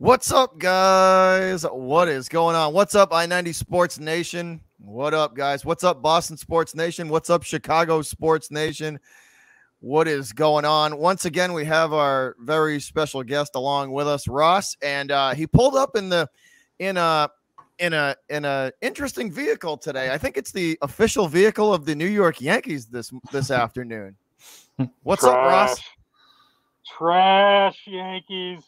What's up, guys? What is going on? What's up, I 90 Sports Nation? What up, guys? What's up, Boston Sports Nation? What's up, Chicago Sports Nation? What is going on? Once again, we have our very special guest along with us, Ross, and uh, he pulled up in the in a in a in a interesting vehicle today. I think it's the official vehicle of the New York Yankees this this afternoon. What's Trash. up, Ross? Trash Yankees.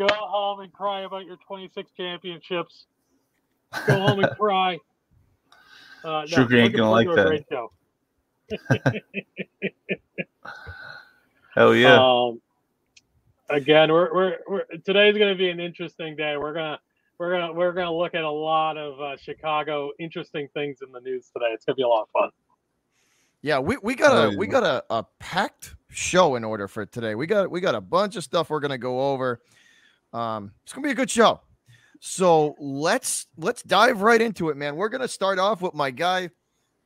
Go home and cry about your 26 championships. Go home and cry. Uh, Sugar ain't gonna like that. great. Hell yeah. Um, again, we're, we're, we're today's going to be an interesting day. We're gonna we're gonna we're gonna look at a lot of uh, Chicago interesting things in the news today. It's gonna be a lot of fun. Yeah, we, we got Oh, a we got a, a packed show in order for today. We got we got a bunch of stuff we're gonna go over. Um, it's gonna be a good show. So let's let's dive right into it, man. We're gonna start off with my guy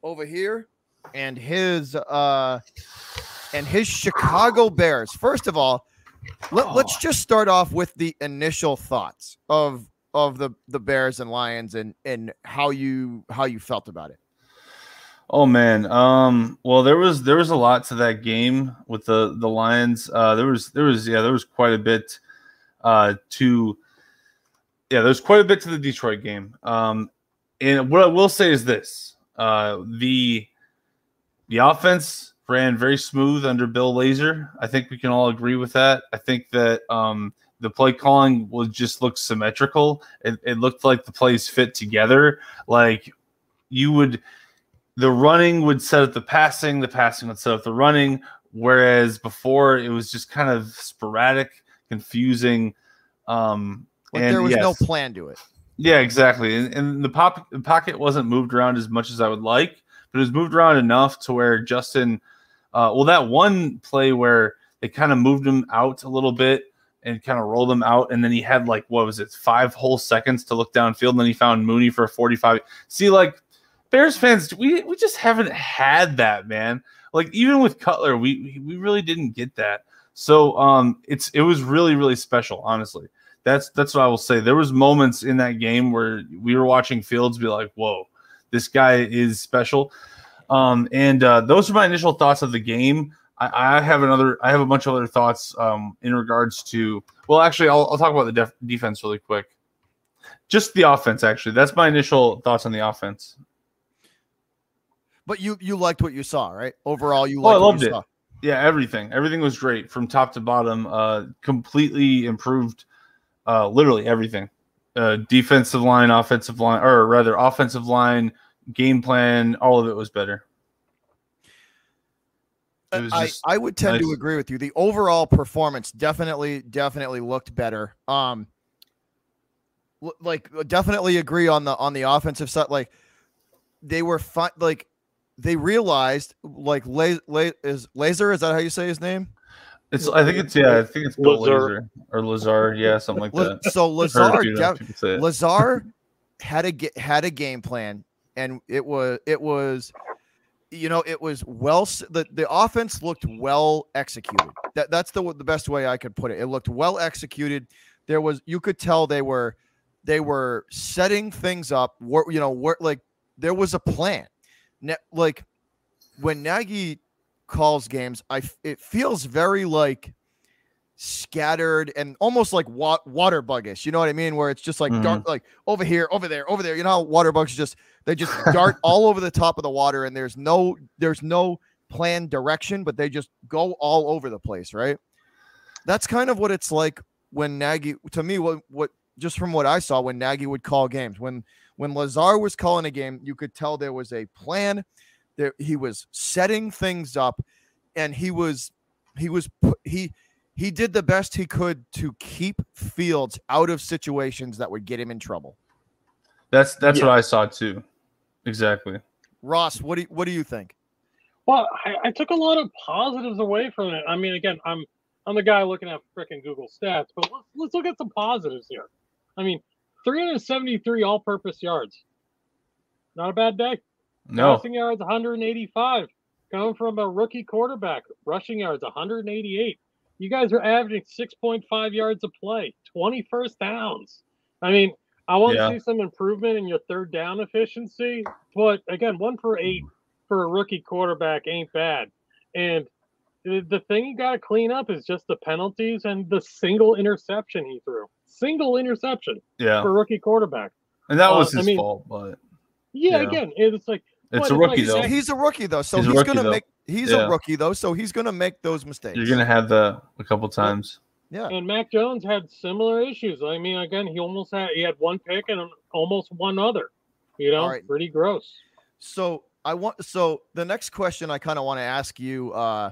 over here and his uh and his Chicago Bears. First of all, let, let's just start off with the initial thoughts of of the the Bears and Lions and and how you how you felt about it. Oh man. Um well there was there was a lot to that game with the the Lions. Uh there was there was yeah, there was quite a bit uh to yeah, there's quite a bit to the Detroit game. Um and what I will say is this. Uh the the offense ran very smooth under Bill Lazor. I think we can all agree with that. I think that um the play calling was just looked symmetrical. It, it looked like the plays fit together. Like you would the running would set up the passing, the passing would set up the running. Whereas before it was just kind of sporadic, confusing. Um, Like and there was no plan to it. Yeah, exactly. And, and the pop the pocket wasn't moved around as much as I would like, but it was moved around enough to where Justin, uh, well, that one play where they kind of moved him out a little bit and kind of rolled him out, and then he had like what was it, five whole seconds to look downfield, and then he found Mooney for a forty-five. See, like Bears fans, we we just haven't had that, man. Like even with Cutler, we we really didn't get that. So um, it's it was really really special, honestly that's that's what I will say. There was moments in that game where we were watching Fields be like, "Whoa, this guy is special." Um, and uh, those are my initial thoughts of the game. I, I have another. I have a bunch of other thoughts um, in regards to. Well, actually, I'll, I'll talk about the def- defense really quick. Just the offense, actually. That's my initial thoughts on the offense. But you you liked what you saw, right? Overall, you Oh, I liked what loved you it. saw. Yeah, everything. Everything was great from top to bottom. Uh, completely improved. Uh, literally everything. Uh, defensive line, offensive line, or rather, offensive line, game plan. All of it was better. It was I, I would tend to agree with you. The overall performance definitely definitely looked better. Um, like definitely agree on the on the offensive side. Like they were fine. Like they realized like La- La- is Laser is that how you say his name? It's. I think it's. Yeah, I think it's Bill Lazar. Lazar or Lazar. Yeah, something like La- that. so Lazar few def- people say it. Lazar had a ge- had a game plan, and it was it was, you know, it was well. the The offense looked well executed. That that's the the best way I could put it. It looked well executed. There was you could tell they were they were setting things up. Where you know where like there was a plan. Ne- like when Nagy calls games, I f- it feels very like scattered and almost like wa- water buggish. You know what I mean? Where it's just like dark, mm-hmm. like over here, over there, over there. You know how water bugs just they just dart all over the top of the water, and there's no there's no planned direction, but they just go all over the place, right? That's kind of what it's like when Nagy. To me, what what just from what I saw when Nagy would call games when when Lazar was calling a game, you could tell there was a plan. There he was setting things up, and he was he was he he did the best he could to keep Fields out of situations that would get him in trouble. That's that's Yeah. what I saw too. Exactly. Ross, what do you, what do you think? Well, I, I took a lot of positives away from it. I mean, again, I'm I'm the guy looking at freaking Google stats, but let's let's look at some positives here. I mean, 373 all-purpose yards. Not a bad day. No. Passing yards 185. Coming from a rookie quarterback. Rushing yards 188. You guys are averaging 6.5 yards a play, 20 first downs. I mean, I want Yeah. to see some improvement in your third down efficiency, but again, one for eight for a rookie quarterback ain't bad. And the, the thing you got to clean up is just the penalties and the single interception he threw. Single interception Yeah, for rookie quarterback. and that uh, was I his mean- fault, but Yeah, Yeah. again, it's like it's But a it's rookie like- though. He's- He's a rookie though, so He's he's, gonna though. make. He's Yeah. a rookie though, so he's gonna make those mistakes. You're gonna have that a couple times. yeah. And Mac Jones had similar issues. I mean, again, he almost had he had one pick and almost one other. You know, All right. pretty gross. So I want. So the next question I kind of want to ask you, uh,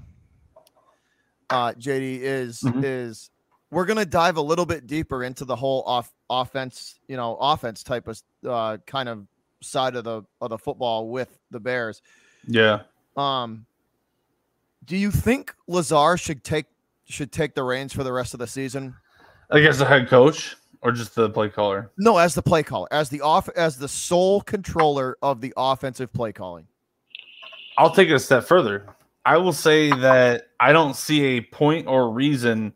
uh, JD, is Mhm. is we're gonna dive a little bit deeper into the whole off offense, you know, offense type of uh, kind of side of the of the football with the Bears. Yeah, Um, do you think Lazar should take should take the reins for the rest of the season? I guess the head coach or just the play caller. No, as the play caller, as the off as the sole controller of the offensive play calling. I'll take it a step further. I will say that I don't see a point or reason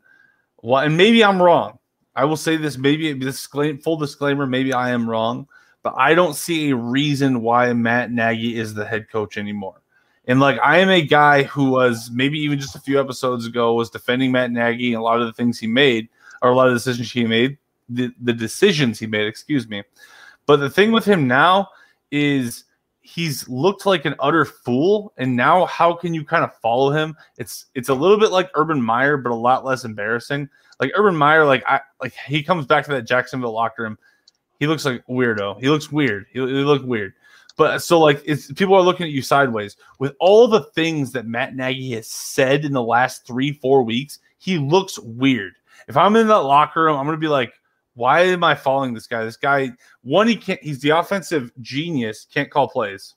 why, and maybe I'm wrong. I will say this, maybe disclaim, full disclaimer, maybe I am wrong, but I don't see a reason why Matt Nagy is the head coach anymore. And like I am a guy who was maybe even just a few episodes ago was defending Matt Nagy and a lot of the things he made, or a lot of the decisions he made, the, the decisions he made, excuse me. But the thing with him now is he's looked like an utter fool and now how can you kind of follow him? It's it's a little bit like urban meyer but a lot less embarrassing. Like urban meyer like i like he comes back to that jacksonville locker room. He looks like weirdo. He looks weird. He, he looked weird. But so like it's people are looking at you sideways. With all the things that matt nagy has said in the last three four weeks he looks weird. If i'm in that locker room i'm gonna be like why am i following this guy this guy one, he can't. He's the offensive genius. Can't call plays.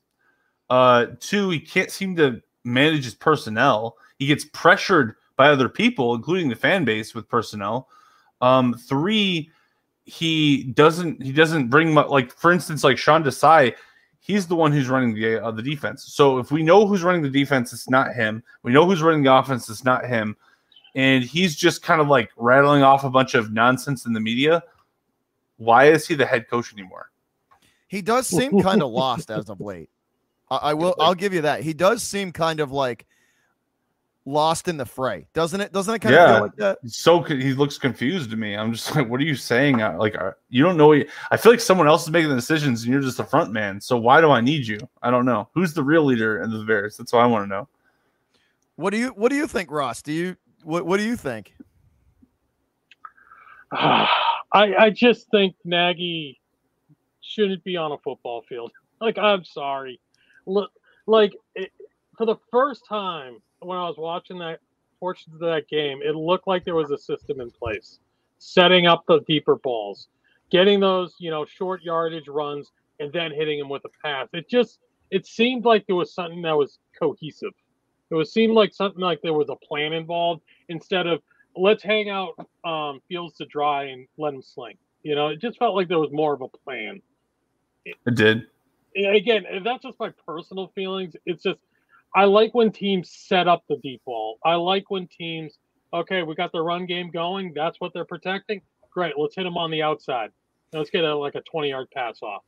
Uh, two, he can't seem to manage his personnel. He gets pressured by other people, including the fan base, with personnel. Um, three, he doesn't. He doesn't bring much. Like for instance, like Sean Desai, he's the one who's running the uh, the defense. So if we know who's running the defense, it's not him. We know who's running the offense, it's not him. And he's just kind of like rattling off a bunch of nonsense in the media why is he the head coach anymore? He does seem kind of lost as of late. I, I will. I'll give you that. He does seem kind of like lost in the fray, doesn't it? Doesn't it kind of Yeah. feel like that? So he looks confused to me. I'm just like, what are you saying? Like, are, you don't know. You, I feel like someone else is making the decisions, and you're just a front man. So why do I need you? I don't know. Who's the real leader in the Bears? That's what I want to know. What do you What do you think, Ross? Do you what What do you think? I I just think Nagy shouldn't be on a football field. Like I'm sorry, look, like it, for the first time when I was watching that portions of that game, it looked like there was a system in place, setting up the deeper balls, getting those you know short yardage runs, and then hitting them with a pass. It just it seemed like there was something that was cohesive. It was seemed like something like there was a plan involved instead of let's hang out um, fields to dry and let them sling. You know, it just felt like there was more of a plan. It did. And again, that's just my personal feelings. It's just I like when teams set up the deep ball. I like when teams, okay, we got the run game going. That's what they're protecting. Great, let's hit them on the outside. Let's get a, like a twenty yard pass off.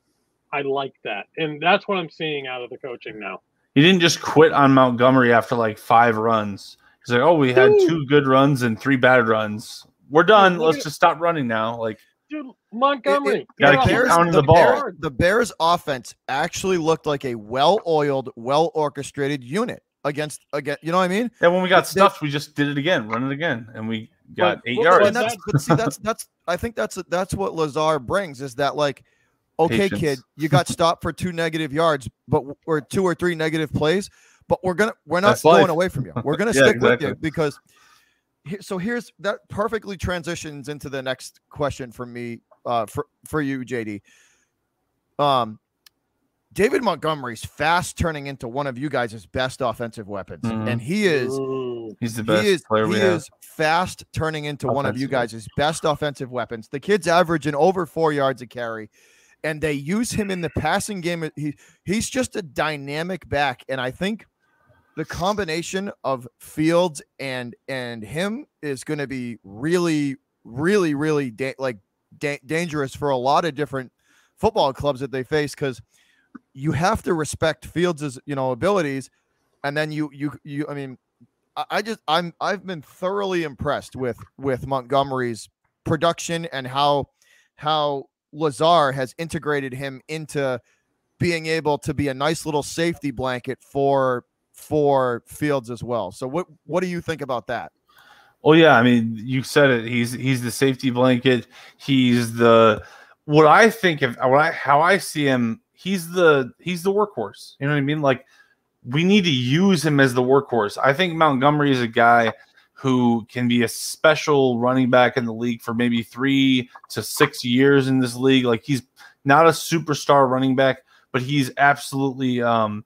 I like that, and that's what I'm seeing out of the coaching now. He didn't just quit on Montgomery after like five runs. He's like, oh, we had Dude. two good runs and three bad runs. We're done. look Let's just stop running now. Like, Dude, Montgomery, It- Gotta get keep Bears- pounding the the ball. Bears- the Bears' offense actually looked like a well-oiled, well-orchestrated unit against again. You know what I mean? and when we got They- stuffed, we just did it again, run it again, and we got But- eight but- yards. And that's but see that's that's I think that's that's what Lazar brings is that like okay Patience. kid you got stopped for two negative yards but or two or three negative plays but we're gonna we're not That's going life. away from you we're gonna Yeah, stick with you because here, so here's that perfectly transitions into the next question for me uh for for you JD um David Montgomery's fast turning into one of you guys' best offensive weapons Mhm. and he is Ooh. He's the best he is, player he we have. is fast turning into one of you Offensively. guys' best offensive weapons. The kid's averaging over four yards a carry, and they use him in the passing game. He he's just a dynamic back, and I think the combination of Fields and and him is going to be really, really, really da- like da- dangerous for a lot of different football clubs that they face because you have to respect Fields' you know abilities, and then you you you. I mean, I, I just I'm I've been thoroughly impressed with with Montgomery's production and how how Lazar has integrated him into being able to be a nice little safety blanket for for Fields as well. So what what do you think about that? Oh yeah, I mean, you said it. He's he's the safety blanket. He's the what I think of what I how I see him. He's the he's the workhorse. You know what I mean? Like we need to use him as the workhorse. I think Montgomery is a guy who can be a special running back in the league for maybe three to six years in this league. Like he's not a superstar running back, but he's absolutely um,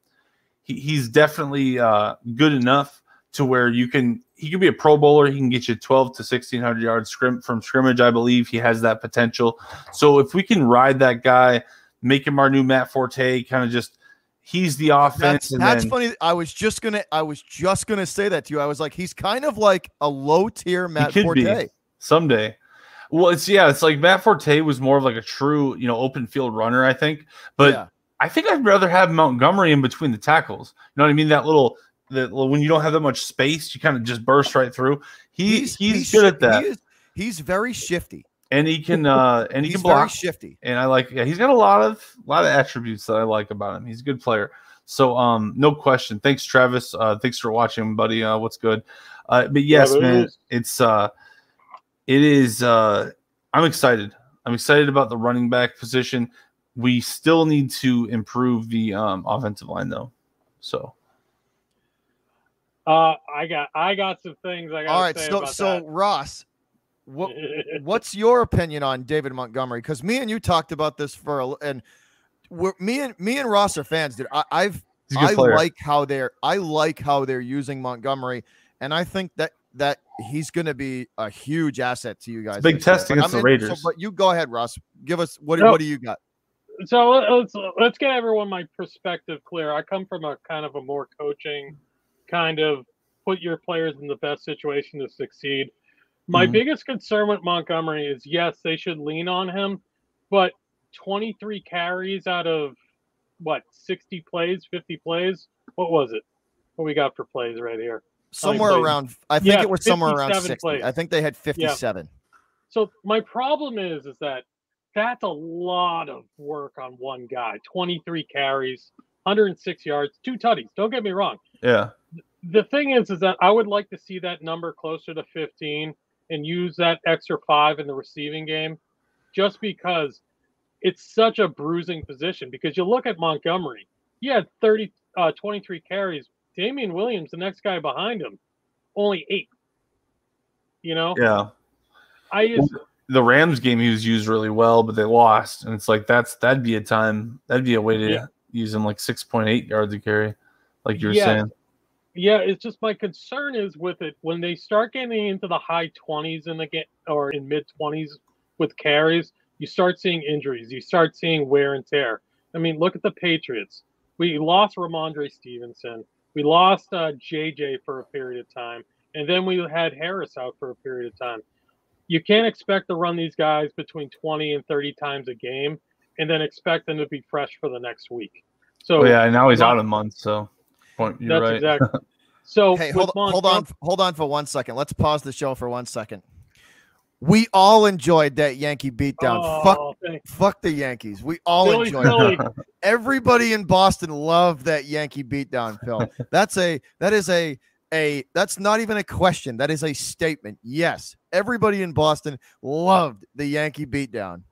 he, he's definitely uh, good enough to where you can he can be a pro bowler he can get you 12 to 1600 yards scrim from scrimmage i believe he has that potential so if we can ride that guy make him our new matt forte kind of just he's the offense That's, that's then, funny. I was just gonna I was just gonna say that to you. I was like, he's kind of like a low tier Matt could Forte. be. someday well it's yeah it's like matt forte was more of like a true you know open field runner i think but yeah. I think I'd rather have Montgomery in between the tackles. You know what I mean? That little, that when you don't have that much space, you kind of just burst right through. He he's, good at that, He is, he's very shifty. And he can uh and he he's can block. very shifty. And I like, yeah, he's got a lot of a lot of attributes that I like about him. He's a good player. So um, no question. Thanks, Travis. Uh, thanks for watching, buddy. Uh, what's good? Uh, but yes, Yeah, man, those- it's uh, it is. Uh, I'm excited. I'm excited about the running back position. We still need to improve the um, offensive line, though. So Uh, I got I got some things I got. All right, say so about so Ross, what what's your opinion on David Montgomery? Because me and you talked about this for a, and we're, me and me and Ross are fans, dude. I, I've he's a good I player. like how they're I like how they're using Montgomery, and I think that that he's going to be a huge asset to you guys. big this year. test against I'm the in- so- Raiders. but you go ahead, Ross. Give us what No. what do you got? so let's let's get everyone my perspective clear. I come from a kind of a more coaching kind of put your players in the best situation to succeed. My Mhm. biggest concern with Montgomery is yes, they should lean on him, but 23 carries out of what 60 plays, 50 plays. What was it? What we got for plays right here? Somewhere around, I think Yeah, it was somewhere around 57 sixty. plays. I think they had fifty-seven. So my problem is is that that's a lot of work on one guy. 23 carries, 106 yards, two tutties. Don't get me wrong. yeah, The thing is is that I would like to see that number closer to 15 and use that extra 5 in the receiving game just because it's such a bruising position because you look at Montgomery. He had 30 uh, 23 carries. Damien Williams, the next guy behind him, only 8. You know? yeah. I just The Rams game he was used really well, but they lost, and it's like that's that'd be a time that'd be a way to Yeah. use him like six point eight yards a carry, like you were Yes. saying. Yeah, it's just my concern is with it when they start getting into the high 20s in the game or in mid 20s with carries, you start seeing injuries. You start seeing wear and tear. I mean, look at the Patriots. We lost Rhamondre Stevenson. We lost uh, JJ for a period of time, and then we had Harris out for a period of time. You can't expect to run these guys between 20 and 30 times a game, and then expect them to be fresh for the next week. So Oh yeah, now he's out a month, so point you're that's right. exactly. So Hey, with hold, hold on, hold on for one second. Let's pause the show for one second. We all enjoyed that Yankee beatdown. Oh, fuck, Oh, thank- fuck the Yankees. We all Philly, enjoyed Philly. it. Everybody in Boston loved that Yankee beatdown, Phil. That's a that is a a that's not even a question. That is a statement. Yes, everybody in Boston loved the Yankee beatdown.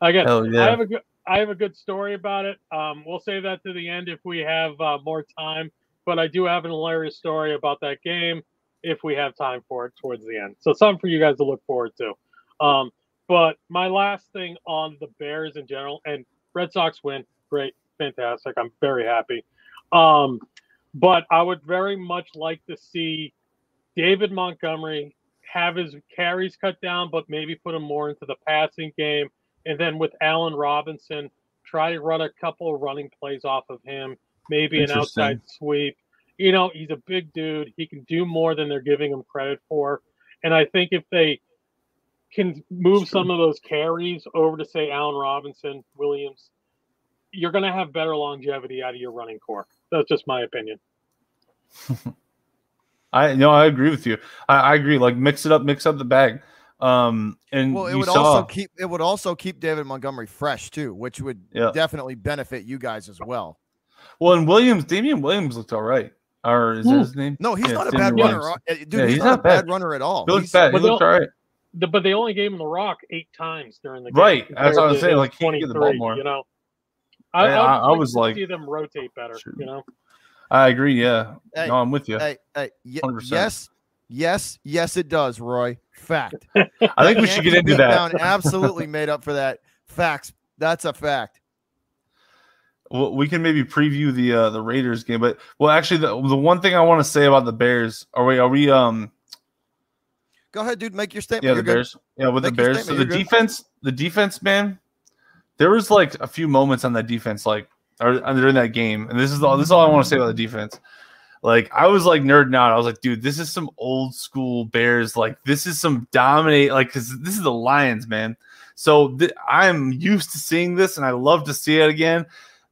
Again, Hell I yeah. have a good I have a good story about it. Um, we'll save that to the end if we have uh, more time. But I do have an hilarious story about that game if we have time for it towards the end. So something for you guys to look forward to. Um, but my last thing on the Bears in general and Red Sox win, great, fantastic. I'm very happy. Um, but I would very much like to see David Montgomery have his carries cut down, but maybe put him more into the passing game and then with Allen Robinson, try to run a couple of running plays off of him, maybe an outside sweep, you know, he's a big dude. He can do more than they're giving him credit for. And I think if they can move some of those carries over to say Allen Robinson, Williams, you're going to have better longevity out of your running core. That's just my opinion. I no, I agree with you. I, I, agree. Like mix it up, mix up the bag. Um, and well, it would saw, also keep it would also keep David Montgomery fresh too, which would yeah. definitely benefit you guys as well. Well, and Williams, Damien Williams looked all right. Or is that his name? No, he's yeah, not a bad runner, uh, dude. Yeah, he's, he's, not, a bad, bad runner at all. He looks bad. He looked all right. The, but they only gave him the rock eight times during the game. Right. That's what I was saying. Like, he get the ball more. You know, I, I, I, I was like, see them rotate better. Sure. You know, I agree. Yeah. Hey, no, I'm with you. Hey, hey, y- yes, yes, yes, it does, Roy. Fact. I think we should get into that. absolutely made up for that. Facts. That's a fact. Well, we can maybe preview the uh, the Raiders game, but well, actually, the, the one thing I want to say about the Bears are we are we um. Go ahead, dude. Make your statement. Yeah, the You're Bears. Good. Yeah, with Make the Bears. So the You're defense, good. the defense, man, there was like a few moments on that defense, like or during that game, and this is all this is all I want to say about the defense. Like I was like nerding out. I was like, dude, this is some old school Bears. Like this is some dominate. Like because this is the Lions, man. So th- I'm used to seeing this, and I love to see it again.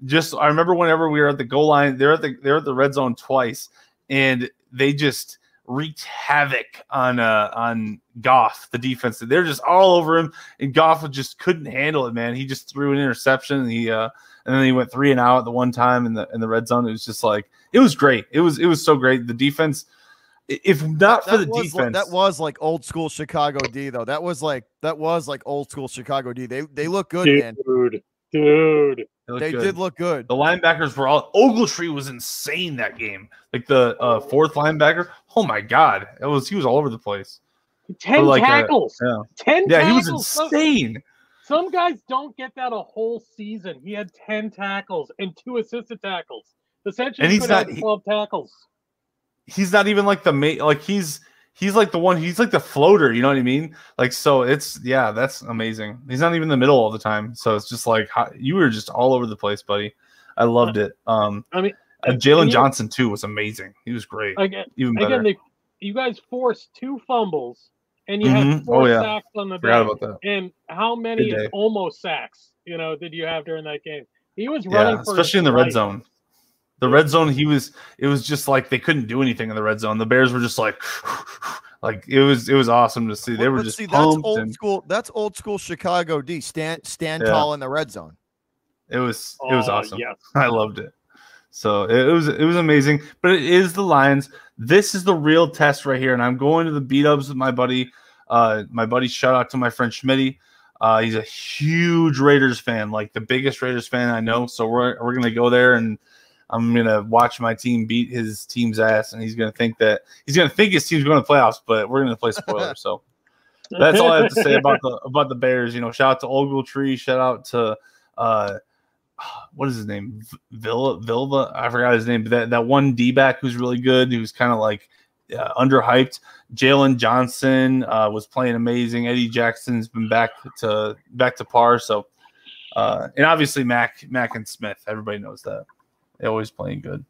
Just I remember whenever we were at the goal line, they're at the they're at the red zone twice, and they just wreaked havoc on uh on Goff, the defense. They're just all over him, and Goff just couldn't handle it, man. He just threw an interception, and he uh and then he went three and out at the one time in the in the red zone. It was just like it was great. It was it was so great. The defense, if not for that the defense, that was like old school Chicago D though. That was like that was like old school Chicago D. They they look good, dude, man. Dude, dude. They, they did look good. The linebackers were all Ogletree was insane that game. Like the uh, fourth linebacker. Oh my god, it was he was all over the place. Ten like tackles. A, yeah. Ten. Yeah, tackles. he was insane. Some guys don't get that a whole season. He had 10 tackles and two assisted tackles. Essentially, and he's not, 12 tackles. He's not even like the mate. Like he's he's like the one. He's like the floater. You know what I mean? Like so, it's yeah, that's amazing. He's not even in the middle all the time. So it's just like you were just all over the place, buddy. I loved it. Um, I mean, uh, Jaylon Johnson too was amazing. He was great. Again, even better. Again, they, you guys forced two fumbles and you mm-hmm. had four oh, yeah. sacks on the back. And how many almost sacks, you know, did you have during that game? He was running, yeah, especially in the red zone. The red zone, he was. It was just like they couldn't do anything in the red zone. The Bears were just like, like it was. It was awesome to see. They were just see, that's old and, school. That's old school Chicago D. Stand stand yeah. tall in the red zone. It was. It was oh, awesome. Yes. I loved it. So it was it was amazing. But it is the Lions. This is the real test right here. And I'm going to the beat ups with my buddy. Uh, my buddy, shout out to my friend Schmitty. Uh, he's a huge Raiders fan, like the biggest Raiders fan I know. So we're we're gonna go there and I'm gonna watch my team beat his team's ass, and he's gonna think that he's gonna think his team's going to playoffs, but we're gonna play spoiler. so that's all I have to say about the about the Bears. You know, shout out to Ogletree, shout out to uh, what is his name? Villa Vilva. I forgot his name, but that, that one D back who's really good, who's kind of like uh, underhyped. Jaylon Johnson uh, was playing amazing. Eddie Jackson's been back to back to par. So, uh, and obviously Mack Mack and Smith. Everybody knows that they're always playing good.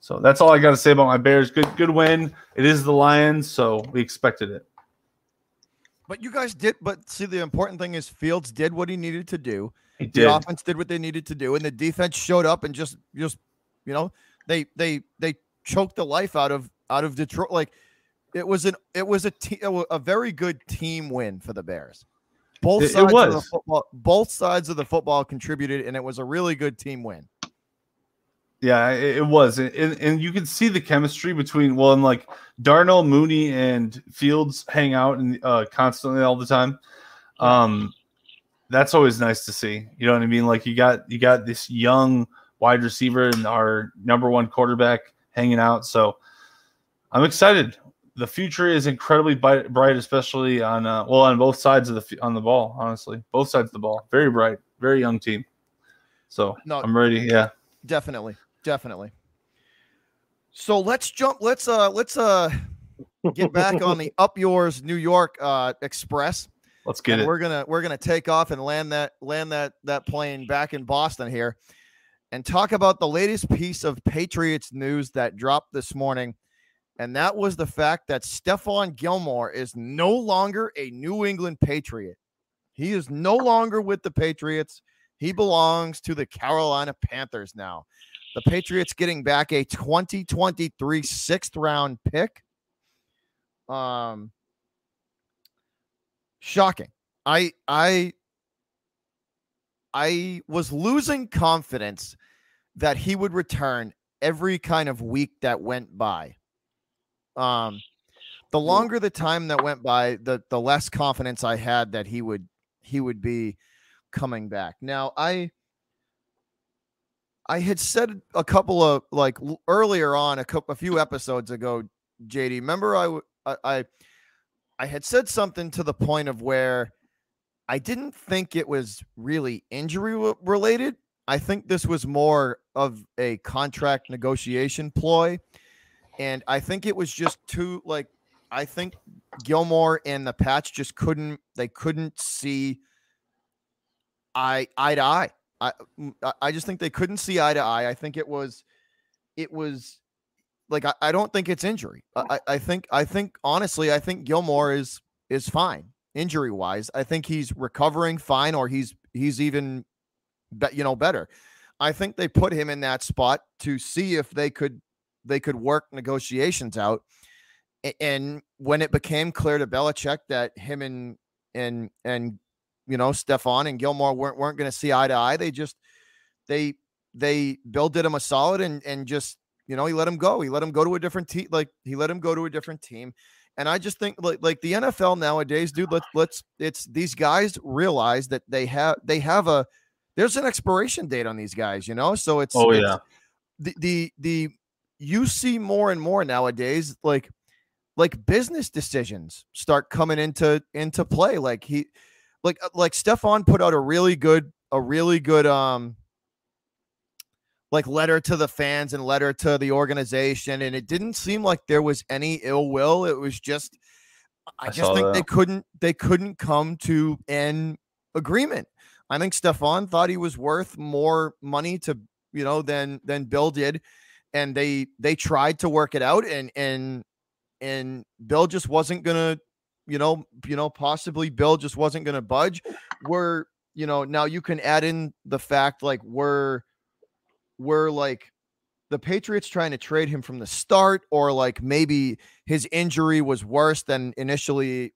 So that's all I got to say about my Bears. Good good win. It is the Lions, so we expected it. But you guys did. But see, the important thing is Fields did what he needed to do. He did. The offense did what they needed to do, and the defense showed up and just, just, you know, they they they choked the life out of out of Detroit. Like it was an it was a te- a very good team win for the Bears. Both sides of the football, both sides of the football contributed, and it was a really good team win. Yeah, it, it was, and, and you can see the chemistry between well, and like Darnell Mooney and Fields hang out and uh, constantly all the time. Um, that's always nice to see. You know what I mean? Like you got you got this young wide receiver and our number one quarterback hanging out. So I'm excited. The future is incredibly bright, especially on uh, well on both sides of the on the ball. Honestly, both sides of the ball, very bright, very young team. So no, I'm ready. Yeah, definitely, definitely. So let's jump. Let's uh let's uh get back on the up yours New York uh Express. Let's get and it. We're gonna we're gonna take off and land that land that that plane back in Boston here, and talk about the latest piece of Patriots news that dropped this morning. And that was the fact that Stephon Gilmore is no longer a New England Patriot. He is no longer with the Patriots. He belongs to the Carolina Panthers now. The Patriots getting back a 2023 sixth round pick. Um, shocking. I I I was losing confidence that he would return every kind of week that went by. Um, the longer the time that went by, the the less confidence I had that he would he would be coming back. Now I I had said a couple of like earlier on a couple a few episodes ago, JD. Remember I I I had said something to the point of where I didn't think it was really injury related. I think this was more of a contract negotiation ploy. And I think it was just too like I think Gilmore and the Pats just couldn't they couldn't see eye eye to eye. Mm, I I just think they couldn't see eye to eye. I think it was it was like I, I don't think it's injury. I, I think I think honestly I think Gilmore is is fine injury wise. I think he's recovering fine or he's he's even be, you know better. I think they put him in that spot to see if they could they could work negotiations out. And when it became clear to Belichick that him and and and you know Stephon and Gilmore weren't weren't going to see eye to eye, they just they they Bill did him a solid and and just you know he let him go. He let him go to a different team. Like he let him go to a different team. And I just think like like the NFL nowadays, dude. Let's let's it's these guys realize that they have they have a there's an expiration date on these guys, you know. So it's oh it's, yeah the the the you see more and more nowadays like like business decisions start coming into into play like he like uh, like Stephon put out a really good a really good um like letter to the fans and letter to the organization and it didn't seem like there was any ill will it was just i, I just think that. they couldn't they couldn't come to an agreement i think Stephon thought he was worth more money to you know than than bill did and they they tried to work it out and and and Bill just wasn't gonna you know you know possibly Bill just wasn't gonna budge we're you know now you can add in the fact like we're we're like the Patriots trying to trade him from the start or like maybe his injury was worse than initially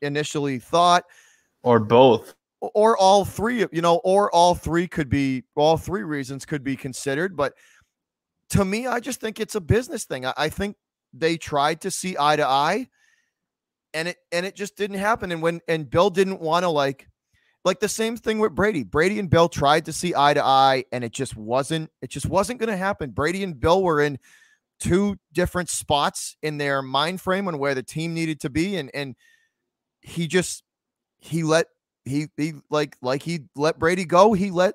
initially thought or both or all three you know or all three could be all three reasons could be considered but to me, I just think it's a business thing. I, I think they tried to see eye to eye, and it and it just didn't happen. And when and Bill didn't want to like like the same thing with Brady. Brady and Bill tried to see eye to eye, and it just wasn't. It just wasn't going to happen. Brady and Bill were in two different spots in their mind frame on where the team needed to be, and and he just he let he he like like he let Brady go. He let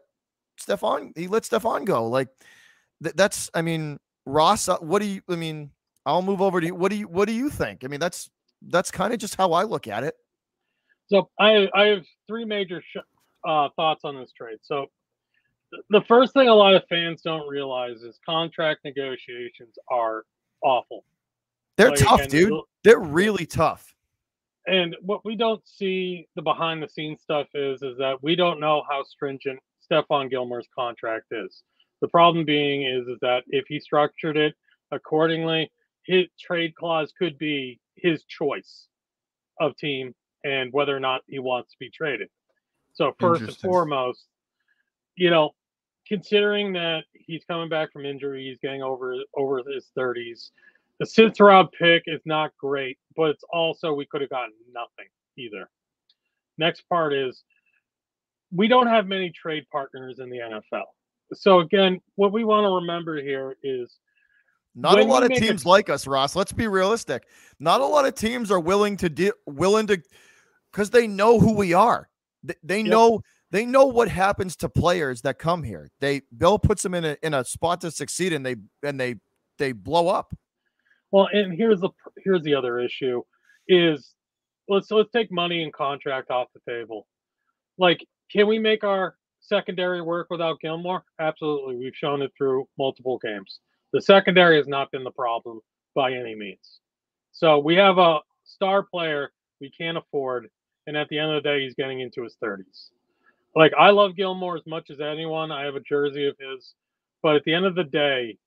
Stephon he let Stephon go. Like th- that's I mean Ross. Uh, what do you? I mean, I'll move over to you. What do you? What do you think? I mean, that's that's kind of just how I look at it. So I I have three major sh- uh, thoughts on this trade. So the first thing a lot of fans don't realize is contract negotiations are awful. They're like, tough, dude. They're really tough. And what we don't see the behind the scenes stuff is is that we don't know how stringent Stephon Gilmore's contract is. The problem being is, is that if he structured it accordingly, his trade clause could be his choice of team and whether or not he wants to be traded. So first and foremost, you know, considering that he's coming back from injury, he's getting over over his 30s. The sixth round pick is not great, but it's also we could have gotten nothing either. Next part is we don't have many trade partners in the NFL so again, what we want to remember here is not a lot of teams a, like us, Ross. Let's be realistic. Not a lot of teams are willing to de- willing to because they know who we are. They, they yep. know they know what happens to players that come here. They Bill puts them in a in a spot to succeed, and they and they they blow up. Well, and here's the here's the other issue is let's let's take money and contract off the table. Like, can we make our secondary work without Gilmore? Absolutely. We've shown it through multiple games. The secondary has not been the problem by any means. So we have a star player we can't afford, and at the end of the day, he's getting into his 30s. Like I love Gilmore as much as anyone. I have a jersey of his, but at the end of the day,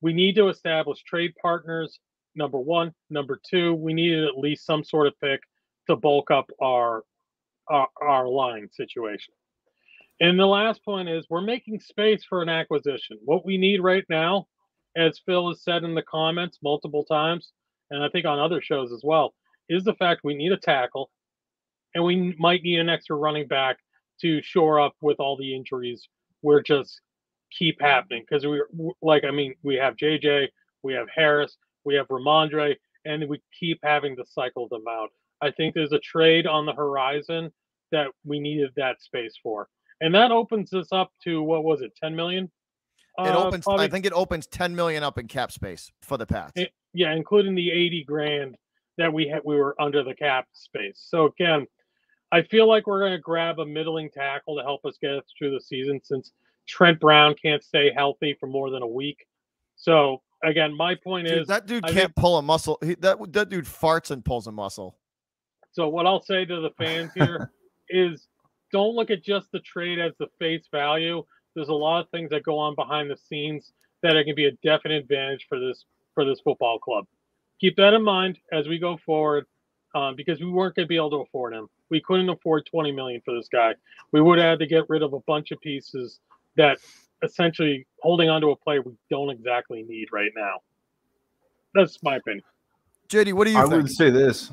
we need to establish trade partners. Number one, number two, we needed at least some sort of pick to bulk up our our, our line situation. And the last point is we're making space for an acquisition. What we need right now, as Phil has said in the comments multiple times, and I think on other shows as well, is the fact we need a tackle and we might need an extra running back to shore up with all the injuries we're just keep happening because we're like I mean we have JJ, we have Harris, we have Rhamondre, and we keep having to cycle them out. I think there's a trade on the horizon that we needed that space for, and that opens us up to what was it, 10 million? It uh, opens. Probably, I think it opens 10 million up in cap space for the Pats. It, yeah, including the 80 grand that we had. We were under the cap space. So again, I feel like we're going to grab a middling tackle to help us get us through the season since Trent Brown can't stay healthy for more than a week. So again, my point dude, is that dude I can't think, pull a muscle. He, that that dude farts and pulls a muscle. So what I'll say to the fans here is, don't look at just the trade as the face value. There's a lot of things that go on behind the scenes that it can be a definite advantage for this for this football club. Keep that in mind as we go forward, um, because we weren't going to be able to afford him. We couldn't afford 20 million for this guy. We would have had to get rid of a bunch of pieces that essentially holding on to a player we don't exactly need right now. That's my opinion. JD, what do you I think? would say this.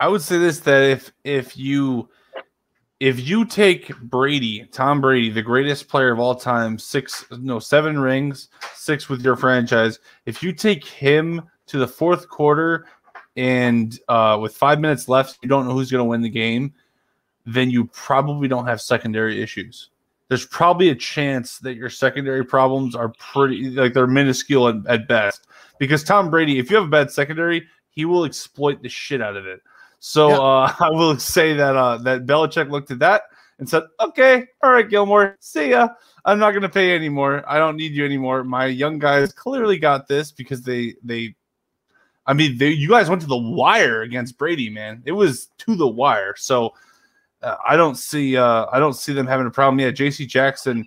I would say this that if if you if you take Brady, Tom Brady, the greatest player of all time, six no seven rings, six with your franchise, if you take him to the fourth quarter and uh, with five minutes left, you don't know who's going to win the game, then you probably don't have secondary issues there's probably a chance that your secondary problems are pretty like they're minuscule at, at, best. Because Tom Brady, if you have a bad secondary, he will exploit the shit out of it. So uh, I will say that uh, that Belichick looked at that and said, "Okay, all right, Gilmore, see ya. I'm not going to pay anymore. I don't need you anymore. My young guys clearly got this because they they." I mean, they, you guys went to the wire against Brady, man. It was to the wire. So uh, I don't see uh, I don't see them having a problem. Yeah, J.C. Jackson.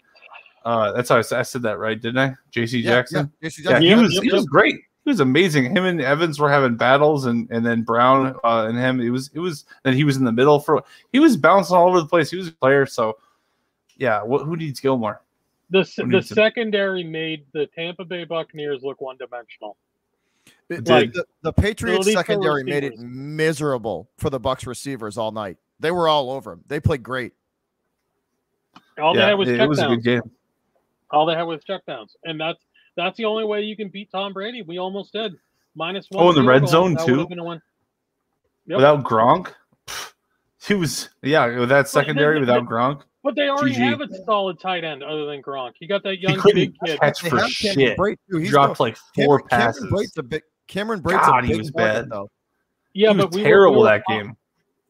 Uh, that's how I, I, said that right, didn't I? J.C. Yeah, Jackson. Yeah, Jackson. yeah he was he was great. He was amazing. Him and Evans were having battles, and and then Brown uh, and him. It was it was. Then he was in the middle for. He was bouncing all over the place. He was a player. So, yeah. What, who needs Gilmore? The the secondary made the Tampa Bay Buccaneers look one dimensional. Like, the, the Patriots secondary made it miserable for the Bucks receivers all night. They were all over them. They played great. All yeah, they had was it was a good game. All they had was checkdowns, and that's that's the only way you can beat Tom Brady. We almost did minus one. Oh, in the red zone too. Yep. Without Gronk, he was yeah. With that secondary, without Gronk. But they already GG. have a solid tight end other than Gronk. You got that young big kid. Catch for shit. He dropped like four Cameron, passes. Cameron Brate's a big. Cameron Brate's God, a big he was bad though. Yeah, he but we terrible were, we were, that game.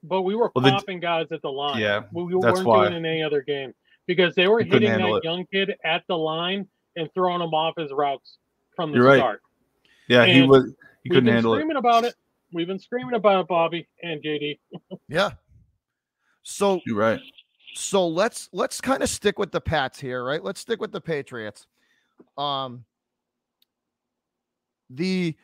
But we were well, popping the, guys at the line. Yeah, we, we weren't why. doing in any other game because they were hitting that it. young kid at the line and throwing him off his routes from the You're start. Right. Yeah, and he was. He couldn't handle screaming about it. We've been screaming about it, Bobby and JD. yeah. So you're right. So let's let's kind of stick with the Pats here, right? Let's stick with the Patriots. Um the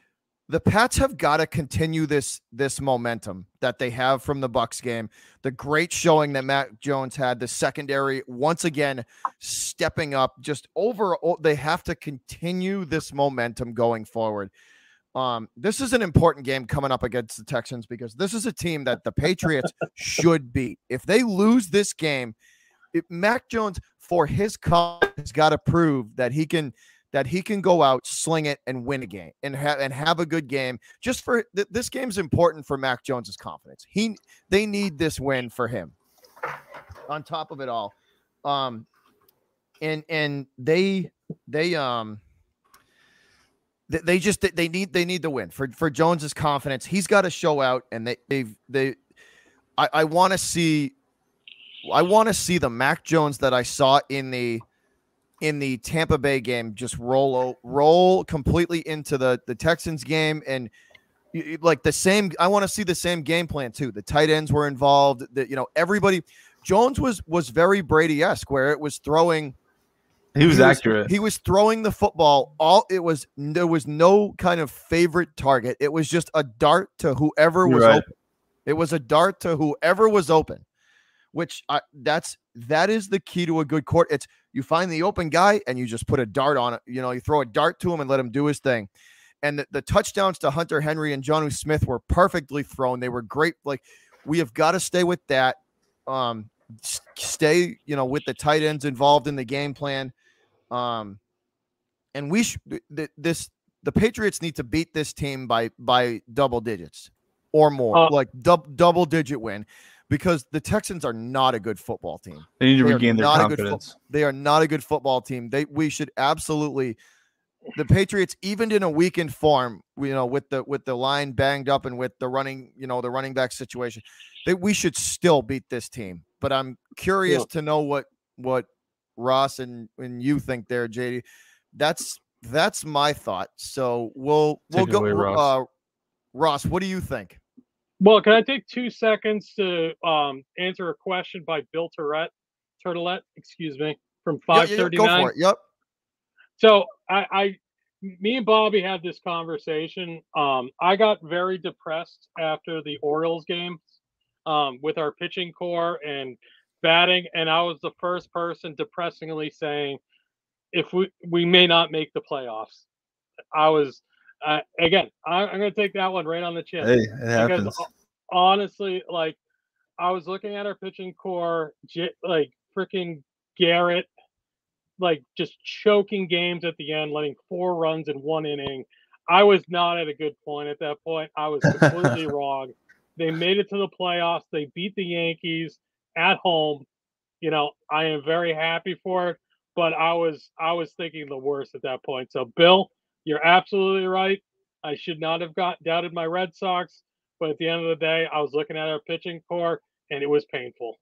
the Pats have got to continue this this momentum that they have from the Bucks game. The great showing that Mac Jones had, the secondary once again stepping up. Just over, they have to continue this momentum going forward. Um, this is an important game coming up against the Texans because this is a team that the Patriots should beat. If they lose this game, if Mac Jones for his cause has got to prove that he can that he can go out, sling it, and win a game and have and have a good game. Just for th- this game's important for Mac Jones's confidence. He they need this win for him. On top of it all, um, and and they they um they just they need they need the win for for Jones's confidence. He's got to show out, and they they've they. I, I want to see I want to see the Mac Jones that I saw in the in the Tampa Bay game just roll roll completely into the the Texans game and like the same I want to see the same game plan too. The tight ends were involved, that you know everybody Jones was was very Brady-esque where it was throwing he was, he was accurate. He was throwing the football all it was there was no kind of favorite target. It was just a dart to whoever was right. open. It was a dart to whoever was open. Which I, that's that is the key to a good court. It's you find the open guy and you just put a dart on it. You know, you throw a dart to him and let him do his thing. And the, the touchdowns to Hunter Henry and Jonnu Smith were perfectly thrown. They were great. Like we have got to stay with that. Um, stay, you know, with the tight ends involved in the game plan. Um, and we should this the Patriots need to beat this team by by double digits or more, uh, like dub, double digit win because the Texans are not a good football team. They need to they regain their confidence. Fo- they are not a good football team. They we should absolutely the Patriots, even in a weakened form, you know, with the with the line banged up and with the running, you know, the running back situation, that we should still beat this team. But I'm curious yeah. to know what what Ross and and you think there, JD. That's that's my thought. So we'll we'll go. Away, Ross. Uh, Ross, what do you think? Well, can I take two seconds to um, answer a question by Bill Tourette, Turtlet, excuse me, from 539? Yeah, yeah, go for it. Yep. So I, I, me and Bobby had this conversation. Um, I got very depressed after the Orioles game um, with our pitching core and batting, and I was the first person depressingly saying, if we we may not make the playoffs. I was uh, again, I, am going to take that one right on the chin. Hey, it happens. Because, honestly, like I was looking at our pitching core, like freaking Garrett, like just choking games at the end, letting four runs in one inning. I was not at a good point at that point. I was completely wrong. They made it to the playoffs. They beat the Yankees at home. You know, I am very happy for it, but I was I was thinking the worst at that point. So, Bill, you're absolutely right. I should not have got doubted my Red Sox, but at the end of the day, I was looking at our pitching core and it was painful.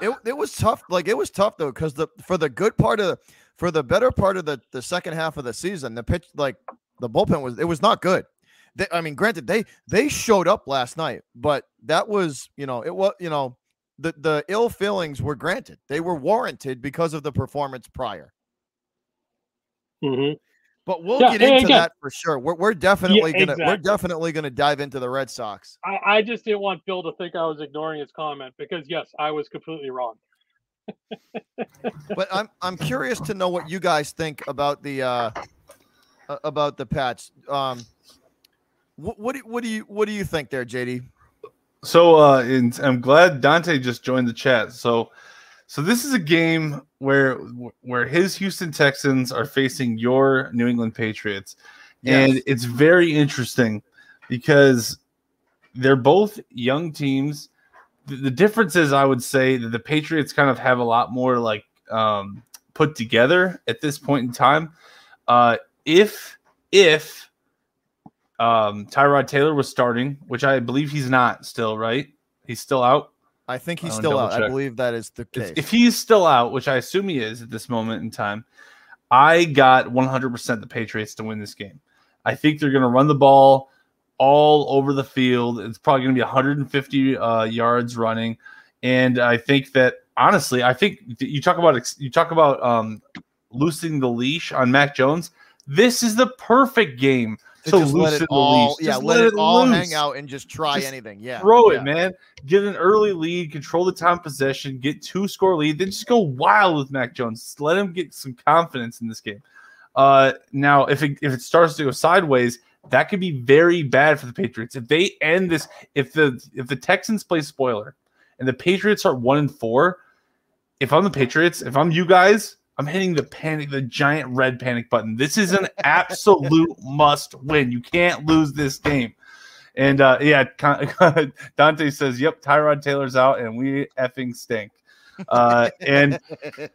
It, it was tough. Like it was tough though, because the for the good part of for the better part of the the second half of the season, the pitch like the bullpen was it was not good. They, I mean, granted, they they showed up last night, but that was you know it was you know the the ill feelings were granted. They were warranted because of the performance prior. Mm-hmm. But we'll yeah, get into again, that for sure. We're, we're definitely yeah, gonna exactly. we're definitely gonna dive into the Red Sox. I, I just didn't want Bill to think I was ignoring his comment because yes, I was completely wrong. but I'm I'm curious to know what you guys think about the uh about the Pats. Um, what what do, what do you what do you think there, JD? So uh, and I'm glad Dante just joined the chat. So so this is a game where where his Houston Texans are facing your New England Patriots. Yes. And it's very interesting because they're both young teams. The, the, difference is I would say that the Patriots kind of have a lot more like um, put together at this point in time. Uh, if if um, Tyrod Taylor was starting, which I believe he's not still, right? He's still out. I think he's still out. Check. I believe that is the case. If he's still out, which I assume he is at this moment in time, I got 100% the Patriots to win this game. I think they're going to run the ball all over the field. It's probably going to be 150 uh, yards running, and I think that honestly, I think you talk about you talk about um, loosening the leash on Mac Jones. This is the perfect game to just let it all, yeah, let, let, it, all loose. hang out and just try just anything. Yeah, throw yeah. it, man. Get an early lead, control the time possession, get two score lead, then just go wild with Mac Jones. Just let him get some confidence in this game. Uh, now, if it if it starts to go sideways, that could be very bad for the Patriots. If they end this, if the if the Texans play spoiler and the Patriots are one and four, if I'm the Patriots, if I'm you guys, I'm hitting the panic, the giant red panic button. This is an absolute must win. You can't lose this game. And uh, yeah, Dante says, "Yep, Tyrod Taylor's out, and we effing stink." Uh, and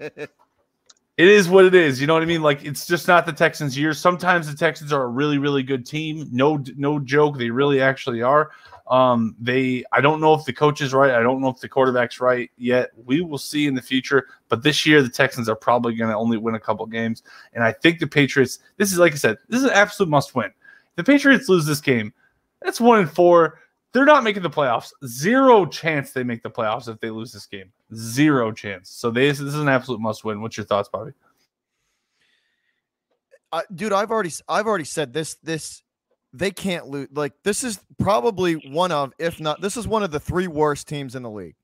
it is what it is. You know what I mean? Like it's just not the Texans' year. Sometimes the Texans are a really, really good team. No, no joke. They really actually are. Um, they, I don't know if the coach is right. I don't know if the quarterback's right yet. We will see in the future. But this year, the Texans are probably going to only win a couple games. And I think the Patriots, this is like I said, this is an absolute must win. the Patriots lose this game, that's one and four. They're not making the playoffs. Zero chance they make the playoffs if they lose this game. Zero chance. So they, this is an absolute must win. What's your thoughts, Bobby? Uh, dude, I've already I've already said this this they can't lose. Like this is probably one of, if not, this is one of the three worst teams in the league.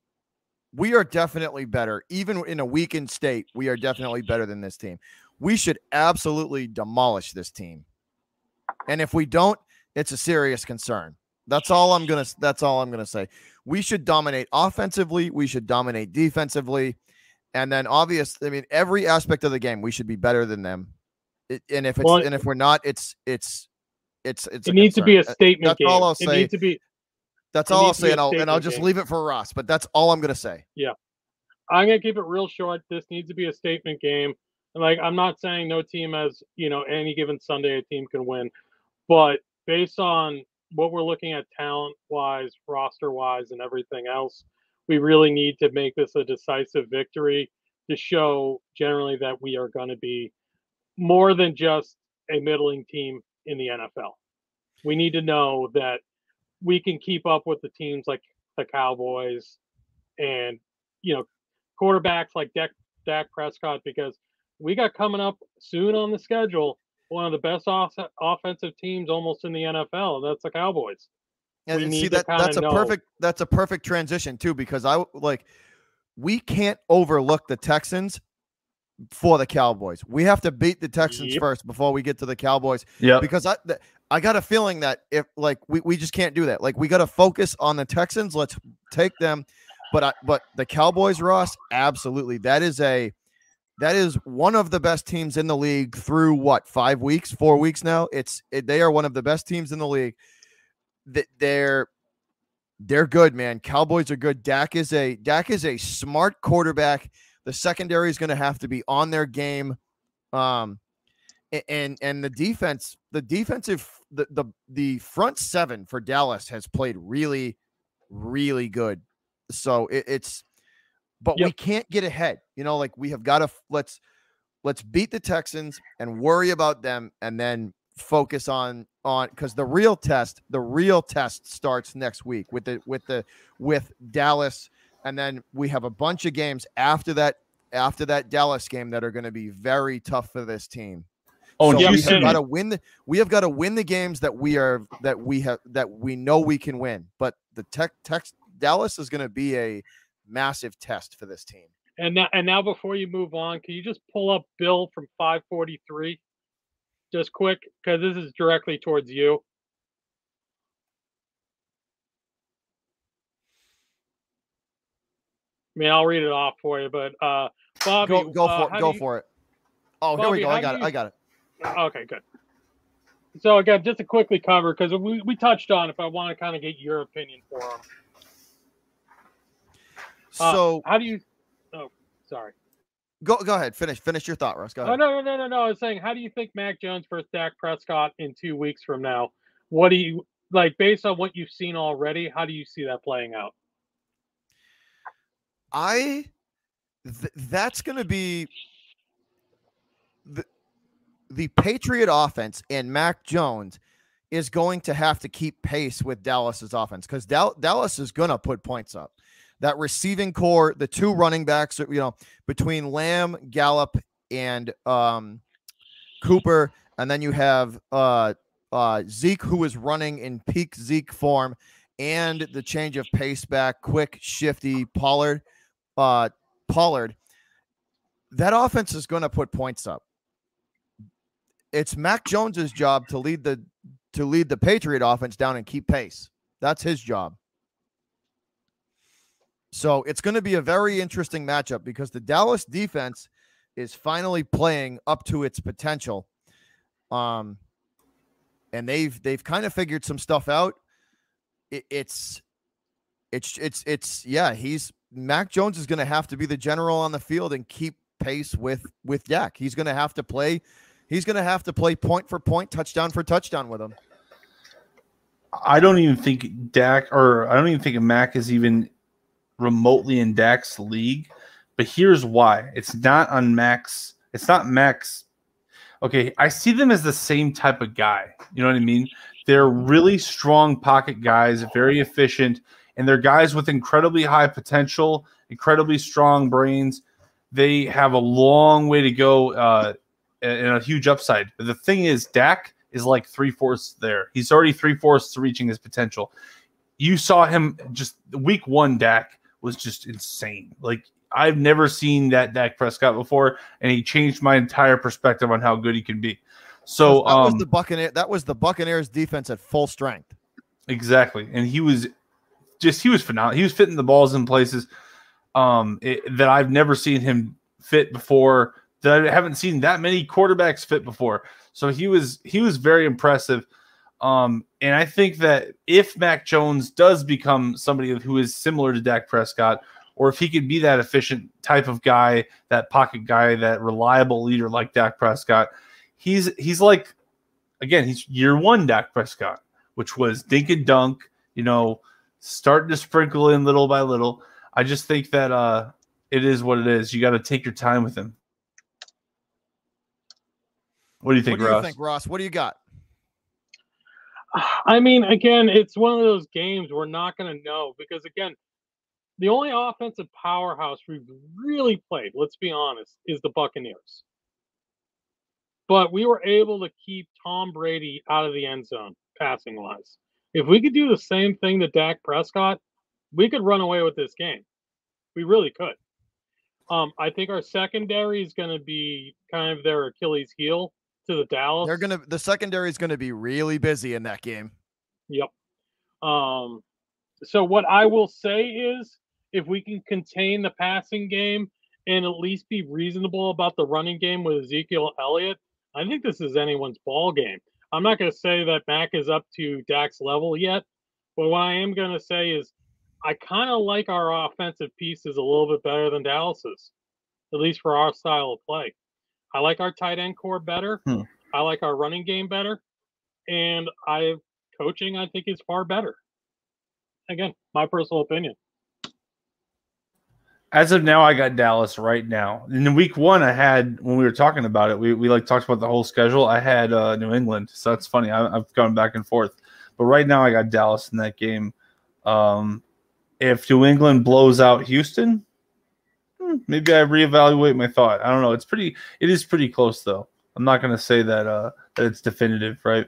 We are definitely better, even in a weakened state. We are definitely better than this team. We should absolutely demolish this team, and if we don't, it's a serious concern. That's all I'm gonna. That's all I'm gonna say. We should dominate offensively. We should dominate defensively, and then obvious. I mean, every aspect of the game, we should be better than them. It, and if it's well, and if we're not, it's it's it's it's. It needs concern. to be a statement. That's game. all I'll say. It needs to be. That's all I'll say, and I'll and I'll just game. leave it for Ross. But that's all I'm gonna say. Yeah, I'm gonna keep it real short. This needs to be a statement game. And like I'm not saying no team has you know any given Sunday a team can win, but based on what we're looking at talent wise, roster wise, and everything else, we really need to make this a decisive victory to show generally that we are going to be more than just a middling team in the NFL. We need to know that we can keep up with the teams like the Cowboys and you know quarterbacks like Dak, Dak Prescott because we got coming up soon on the schedule one of the best off- offensive teams almost in the NFL. That's the Cowboys. And see that that's a know. perfect that's a perfect transition too because I like we can't overlook the Texans for the Cowboys. We have to beat the Texans yep. first before we get to the Cowboys. Yeah. Because I I got a feeling that if like we, we just can't do that. Like we got to focus on the Texans. Let's take them. But I, but the Cowboys, Ross, absolutely. That is a that is one of the best teams in the league through what five weeks, four weeks now. It's it, they are one of the best teams in the league. That they're they're good, man. Cowboys are good. Dak is a Dak is a smart quarterback the secondary is going to have to be on their game. Um, and and the defense, the defensive, the the the front seven for Dallas has played really, really good. So it, it's, but yep. we can't get ahead. You know, like we have got to let's let's beat the Texans and worry about them, and then focus on on because the real test, the real test starts next week with the with the with Dallas and then we have a bunch of games after that after that Dallas game that are going to be very tough for this team. Oh, so we have got to win. The, we have got to win the games that we are that we have that we know we can win. But the tech, tech Dallas is going to be a massive test for this team. And now, and now, before you move on, can you just pull up Bill from 543, just quick, because this is directly towards you. I mean, I'll read it off for you, but uh, Bobby, go, go uh, for it. Go you, for it. Oh, Bobby, here we go. I got it. I got it. Okay, good. So again, just to quickly cover because we, we touched on if I want to kind of get your opinion for them. Uh, so how do you? Oh, sorry. Go go ahead. Finish finish your thought, Russ. Go ahead. Oh, no no no no no. I was saying, how do you think Mac Jones versus Dak Prescott in two weeks from now? What do you like based on what you've seen already? How do you see that playing out? I th- that's going to be the the Patriot offense and Mac Jones is going to have to keep pace with Dallas's offense because Dal- Dallas is going to put points up. That receiving core, the two running backs, you know, between Lamb, Gallup, and um, Cooper, and then you have uh, uh, Zeke, who is running in peak Zeke form, and the change of pace back, quick, shifty Pollard uh, Pollard, that offense is going to put points up. It's Mac Jones's job to lead the to lead the Patriot offense down and keep pace. That's his job. So it's going to be a very interesting matchup because the Dallas defense is finally playing up to its potential. Um, and they've they've kind of figured some stuff out. It, it's it's it's it's yeah, he's Mac Jones is going to have to be the general on the field and keep pace with with Dak. He's going to have to play. He's going to have to play point for point, touchdown for touchdown with him. I don't even think Dak or I don't even think Mac is even remotely in league. But here's why: it's not on Max. It's not Max. Okay, I see them as the same type of guy. You know what I mean? They're really strong pocket guys, very efficient, and they're guys with incredibly high potential, incredibly strong brains. They have a long way to go uh, and a huge upside. But the thing is, Dak is like three fourths there. He's already three fourths to reaching his potential. You saw him just week one. Dak was just insane. Like I've never seen that Dak Prescott before, and he changed my entire perspective on how good he can be. So that was um, the Buccaneer. That was the Buccaneers defense at full strength. Exactly, and he was just he was phenomenal. He was fitting the balls in places um, it, that I've never seen him fit before. That I haven't seen that many quarterbacks fit before. So he was he was very impressive. Um, and I think that if Mac Jones does become somebody who is similar to Dak Prescott, or if he could be that efficient type of guy, that pocket guy, that reliable leader like Dak Prescott, he's he's like again, he's year one Dak Prescott, which was dink and dunk, you know, starting to sprinkle in little by little. I just think that uh it is what it is. You got to take your time with him. What do you think, what do Ross? you think, Ross? What do you got? I mean, again, it's one of those games we're not going to know because, again, the only offensive powerhouse we've really played, let's be honest, is the Buccaneers. But we were able to keep Tom Brady out of the end zone passing wise. If we could do the same thing to Dak Prescott, we could run away with this game. We really could. Um, I think our secondary is going to be kind of their Achilles heel to the Dallas. They're gonna the secondary is gonna be really busy in that game. Yep. Um, so what I will say is, if we can contain the passing game and at least be reasonable about the running game with Ezekiel Elliott, I think this is anyone's ball game. I'm not going to say that Mac is up to Dak's level yet, but what I am going to say is, I kind of like our offensive pieces a little bit better than Dallas's, at least for our style of play. I like our tight end core better. Hmm. I like our running game better, and I coaching I think is far better. Again, my personal opinion. As of now, I got Dallas right now. In week one, I had when we were talking about it, we, we like talked about the whole schedule. I had uh, New England, so that's funny. I, I've gone back and forth, but right now I got Dallas in that game. Um, if New England blows out Houston, hmm, maybe I reevaluate my thought. I don't know. It's pretty. It is pretty close though. I'm not going to say that uh, that it's definitive, right?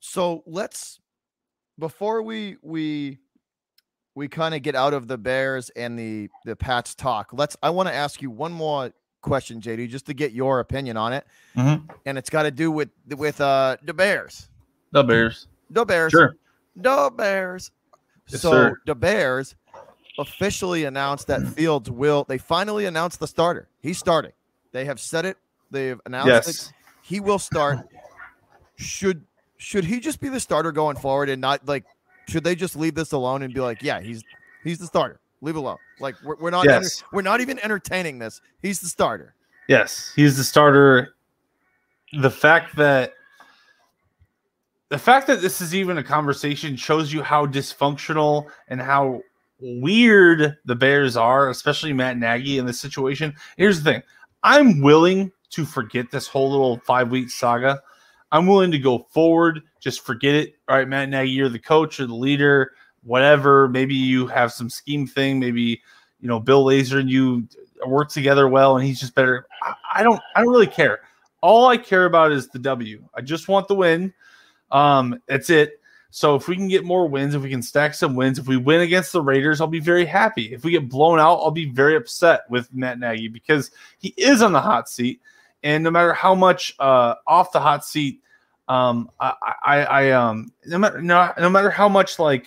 So let's before we we we kind of get out of the Bears and the the Pats talk. Let's. I want to ask you one more question, JD, just to get your opinion on it, Mhm. and it's got to do with with uh the Bears, The Bears, the Bears, sure. the Bears. Yes, so sir. the Bears officially announced that Fields will. They finally announced the starter. He's starting. They have said it. They've announced it. Yes. He will start. Should should he just be the starter going forward and not like? Should they just leave this alone and be like, yeah, he's he's the starter. Leave it alone. Like we're, we're not enter- Yes. we're not even entertaining this. He's the starter. Yes, he's the starter. The fact that the fact that this is even a conversation shows you how dysfunctional and how weird the Bears are, especially Matt Nagy in this situation. Here's the thing: I'm willing to forget this whole little five week saga. I'm willing to go forward, just forget it. All right, Matt Nagy, you're the coach or the leader, whatever. Maybe you have some scheme thing. Maybe you know Bill Lazor and you work together well, and he's just better. I, I don't. I don't really care. All I care about is the W. I just want the win. Um, that's it. So if we can get more wins, if we can stack some wins, if we win against the Raiders, I'll be very happy. If we get blown out, I'll be very upset with Matt Nagy because he is on the hot seat, and no matter how much uh, off the hot seat, um, I, I, I um, no matter no, no matter how much like,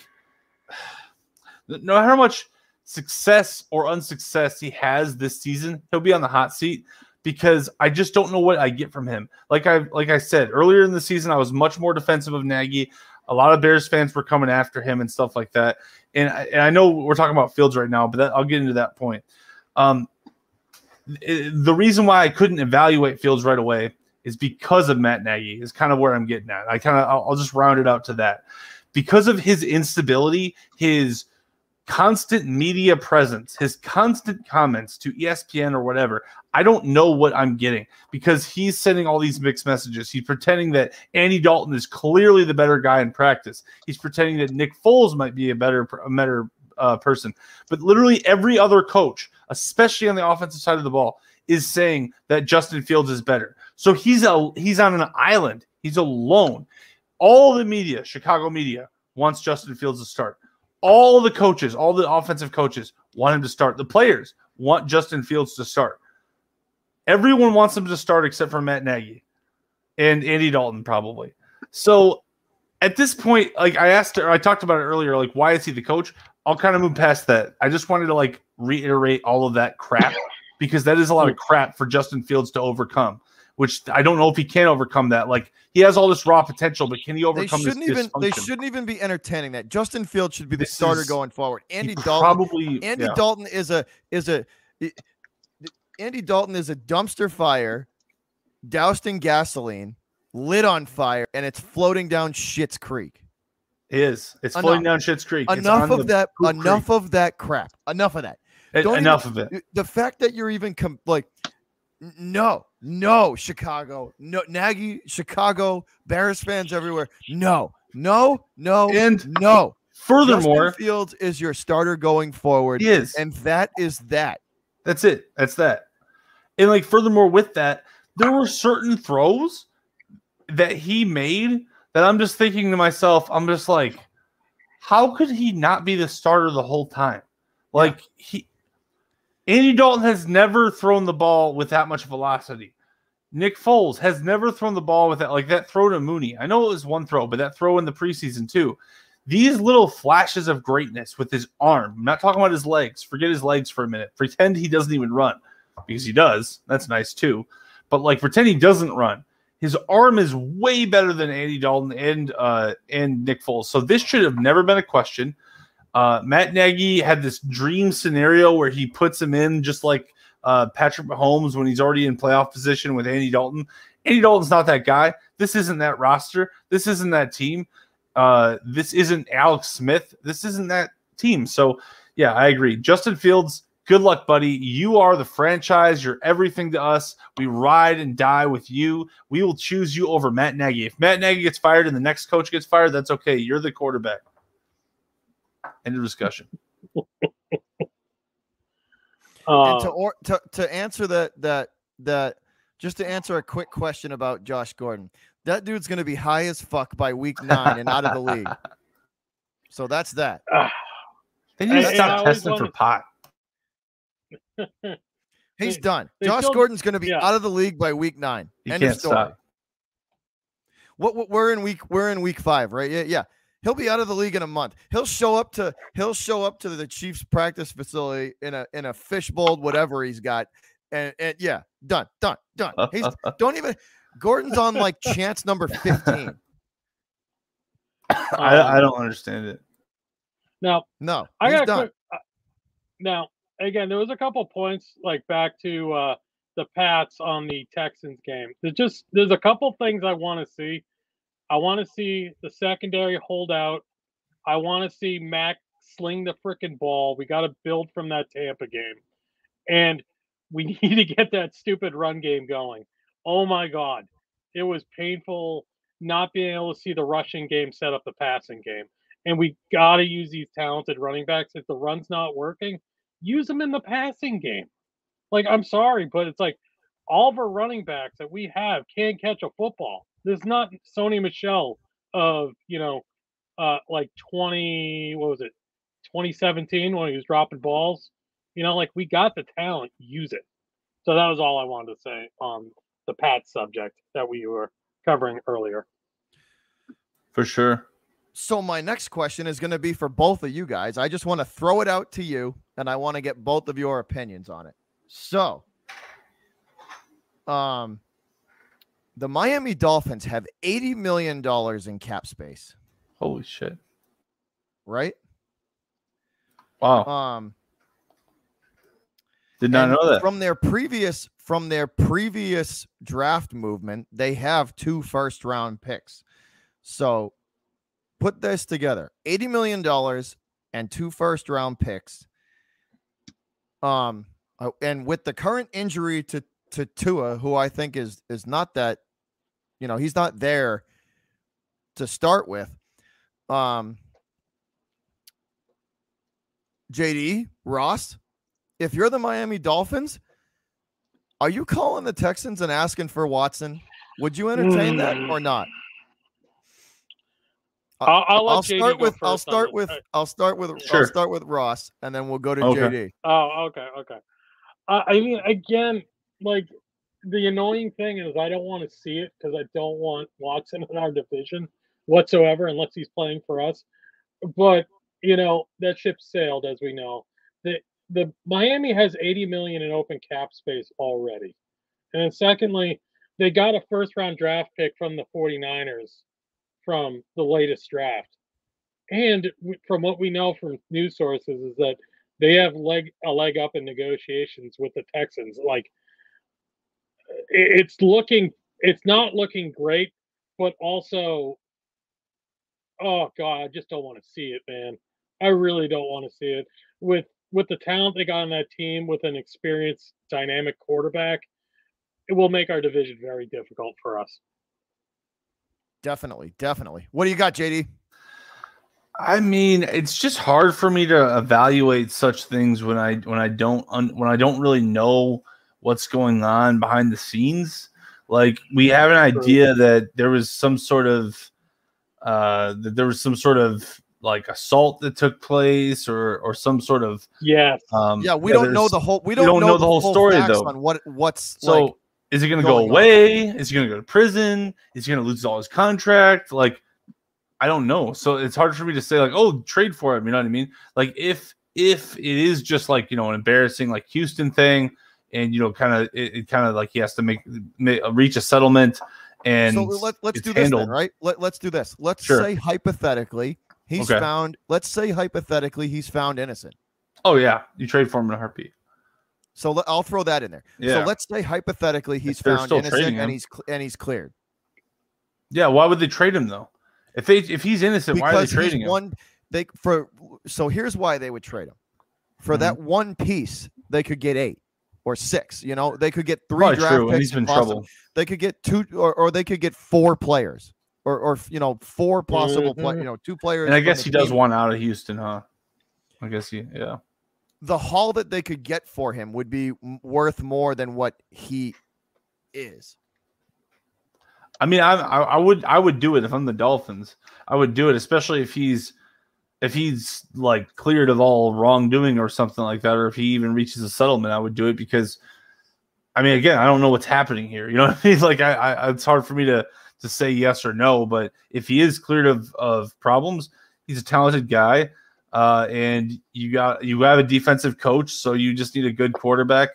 no matter how much success or unsuccess he has this season, he'll be on the hot seat because I just don't know what I get from him. Like I like I said earlier in the season, I was much more defensive of Nagy. A lot of Bears fans were coming after him and stuff like that. And, I- and I know we're talking about Fields right now, but that, I'll get into that point. Um, the reason why I couldn't evaluate Fields right away is because of Matt Nagy. Is kind of where I'm getting at. I kind of I'll, I'll just round it out to that because of his instability, his constant media presence, his constant comments to ESPN or whatever, I don't know what I'm getting because he's sending all these mixed messages. He's pretending that Andy Dalton is clearly the better guy in practice. He's pretending that Nick Foles might be a better a better uh, person. But literally every other coach, especially on the offensive side of the ball, is saying that Justin Fields is better. So he's a he's on an island. He's alone. All the media, Chicago media, wants Justin Fields to start. All the coaches, all the offensive coaches want him to start. The players want Justin Fields to start. Everyone wants him to start except for Matt Nagy and Andy Dalton, probably. So at this point, like I asked, or I talked about it earlier, like why is he the coach? I'll kind of move past that. I just wanted to like reiterate all of that crap because that is a lot of crap for Justin Fields to overcome. Which I don't know if he can overcome that. Like he has all this raw potential, but can he They overcome this shouldn't even they shouldn't even be entertaining that. Justin Fields should be the This starter is- going forward. Andy Dalton probably Andy yeah. Dalton is a is a Andy Dalton is a dumpster fire, doused in gasoline, lit on fire, and it's floating down Shit's Creek. It is. It's Enough. floating down Shit's Creek. Enough of that. Enough creek. of that crap. Enough of that. Don't Enough of it. The fact that you're even com- like, no, no, Chicago, no, Nagy, Chicago, Bears fans everywhere. No, no, no, And no. furthermore, Justin Fields is your starter going forward, he is. and that is that. That's it. That's that. And like furthermore, with that, there were certain throws that he made that I'm just thinking to myself, I'm just like, how could he not be the starter the whole time? Like he Andy Dalton has never thrown the ball with that much velocity. Nick Foles has never thrown the ball with that, like that throw to Mooney. I know it was one throw, but that throw in the preseason too. These little flashes of greatness with his arm. I'm not talking about his legs. Forget his legs for a minute. Pretend he doesn't even run because he does. That's nice too. But like pretend he doesn't run. His arm is way better than Andy Dalton and uh, and Nick Foles. So this should have never been a question. Uh, Matt Nagy had this dream scenario where he puts him in just like uh, Patrick Mahomes when he's already in playoff position with Andy Dalton. Andy Dalton's not that guy. This isn't that roster. This isn't that team. Uh, this isn't Alex Smith. This isn't that team. So, yeah, I agree. Justin Fields, good luck, buddy. You are the franchise. You're everything to us. We ride and die with you. We will choose you over Matt Nagy. If Matt Nagy gets fired and the next coach gets fired, that's okay. You're the quarterback. End of discussion. Uh, and to or to, to answer that that that just to answer a quick question about Josh Gordon, that dude's going to be high as fuck by week nine and out of the league. So that's that. ah, They need to And- and I stop testing for pot. He's done. they Josh still- Gordon's going to be yeah. out of the league by week nine. He End can't of story. stop. What, what we're in week we're in week five, right? Yeah, yeah. He'll be out of the league in a month. He'll show up to he'll show up to the Chiefs practice facility in a in a fishbowl, whatever he's got, and, and yeah, done, done, done. He's don't even. Gordon's on like chance number fifteen. I, I don't understand it. now, No, I he's got a done. quick, uh, now again. There was a couple points like back to uh, the Pats on the Texans game. There's just there's a couple things I want to see. I want to see the secondary hold out. I want to see Mac sling the freaking ball. We got to build from that Tampa game, and we need to get that stupid run game going. Oh my God, it was painful not being able to see the rushing game set up the passing game. And we got to use these talented running backs. If the run's not working, use them in the passing game. Like, I'm sorry, but it's like all of our running backs that we have can't catch a football. There's not Sony Michel of, you know, uh, like 20, what was it, 2017 when he was dropping balls. You know, like we got the talent, use it. So that was all I wanted to say on the Pat subject that we were covering earlier. For sure. So my next question is going to be for both of you guys. I just want to throw it out to you, and I want to get both of your opinions on it. So, um, the Miami Dolphins have eighty million dollars in cap space, Holy shit. right? Wow. Um, Did not know that. From their previous from their previous draft movement, they have two first round picks. So put this together. 80 million dollars and two first round picks. Um and with the current injury to to Tua, who I think is is not that you know, he's not there to start with. Um JD Ross, if you're the Miami Dolphins, are you calling the Texans and asking for Watson? Would you entertain that or not? I'll, I'll let I'll start with I'll first on start with I'll start with I'll start with Ross and then we'll go to Okay. JD. Oh, okay, okay. Uh, I mean, again, like the annoying thing is I don't want to see it because I don't want Watson in our division whatsoever, unless he's playing for us. But you know that ship sailed, as we know. The the Miami has 80 million in open cap space already, and then secondly, they got a first round draft pick from the 49ers from the latest draft. And from what we know from news sources is that they have leg a leg up in negotiations with the Texans. Like it's looking, it's not looking great, but also, oh god, I just don't want to see it, man. I really don't want to see it with with the talent they got on that team, with an experienced, dynamic quarterback. It will make our division very difficult for us. Definitely, definitely. What do you got, JD? I mean, it's just hard for me to evaluate such things when I when I don't un, when I don't really know what's going on behind the scenes. Like we have an True. idea that there was some sort of uh that there was some sort of like assault that took place or or some sort of yeah um Yeah, we don't know the whole we we don't, don't know, know the whole full story, facts though. on what what's so like is he going to go going on. away? Is he going to go to prison? Is he going to lose all his contract? Like, I don't know. So it's hard for me to say like, oh, trade for him. You know what I mean? Like if if it is just like you know an embarrassing like Houston thing, and you know kind of it, it kind of like he has to make, make reach a settlement, and so let, let's do this then, right? Let, let's do this. Let's Sure. say hypothetically he's Okay. found let's say hypothetically he's found innocent. oh yeah, you trade for him in a heartbeat. So I'll throw that in there. Yeah, So let's say hypothetically he's found innocent and he's and he's cleared yeah. Why would they trade him though? If they if he's innocent, why are they trading him? one they for so here's why they would trade him. For Mhm. that one piece, they could get eight or six. You know, they could get three Probably draft true, picks he's been trouble. They could get two or, or they could get four players. Or, or you know, four possible play, Mhm. you know, two players. And I guess he does team. want out of Houston, huh? I guess he yeah. The haul that they could get for him would be worth more than what he is. I mean, I, I would I would do it if I'm the Dolphins. I would do it, especially if he's if he's like cleared of all wrongdoing or something like that, or if he even reaches a settlement. I would do it because, I mean, again, I don't know what's happening here. You know what I mean? Like, I, I it's hard for me to to say yes or no. But if he is cleared of of problems, he's a talented guy, uh, and you got you have a defensive coach, so you just need a good quarterback.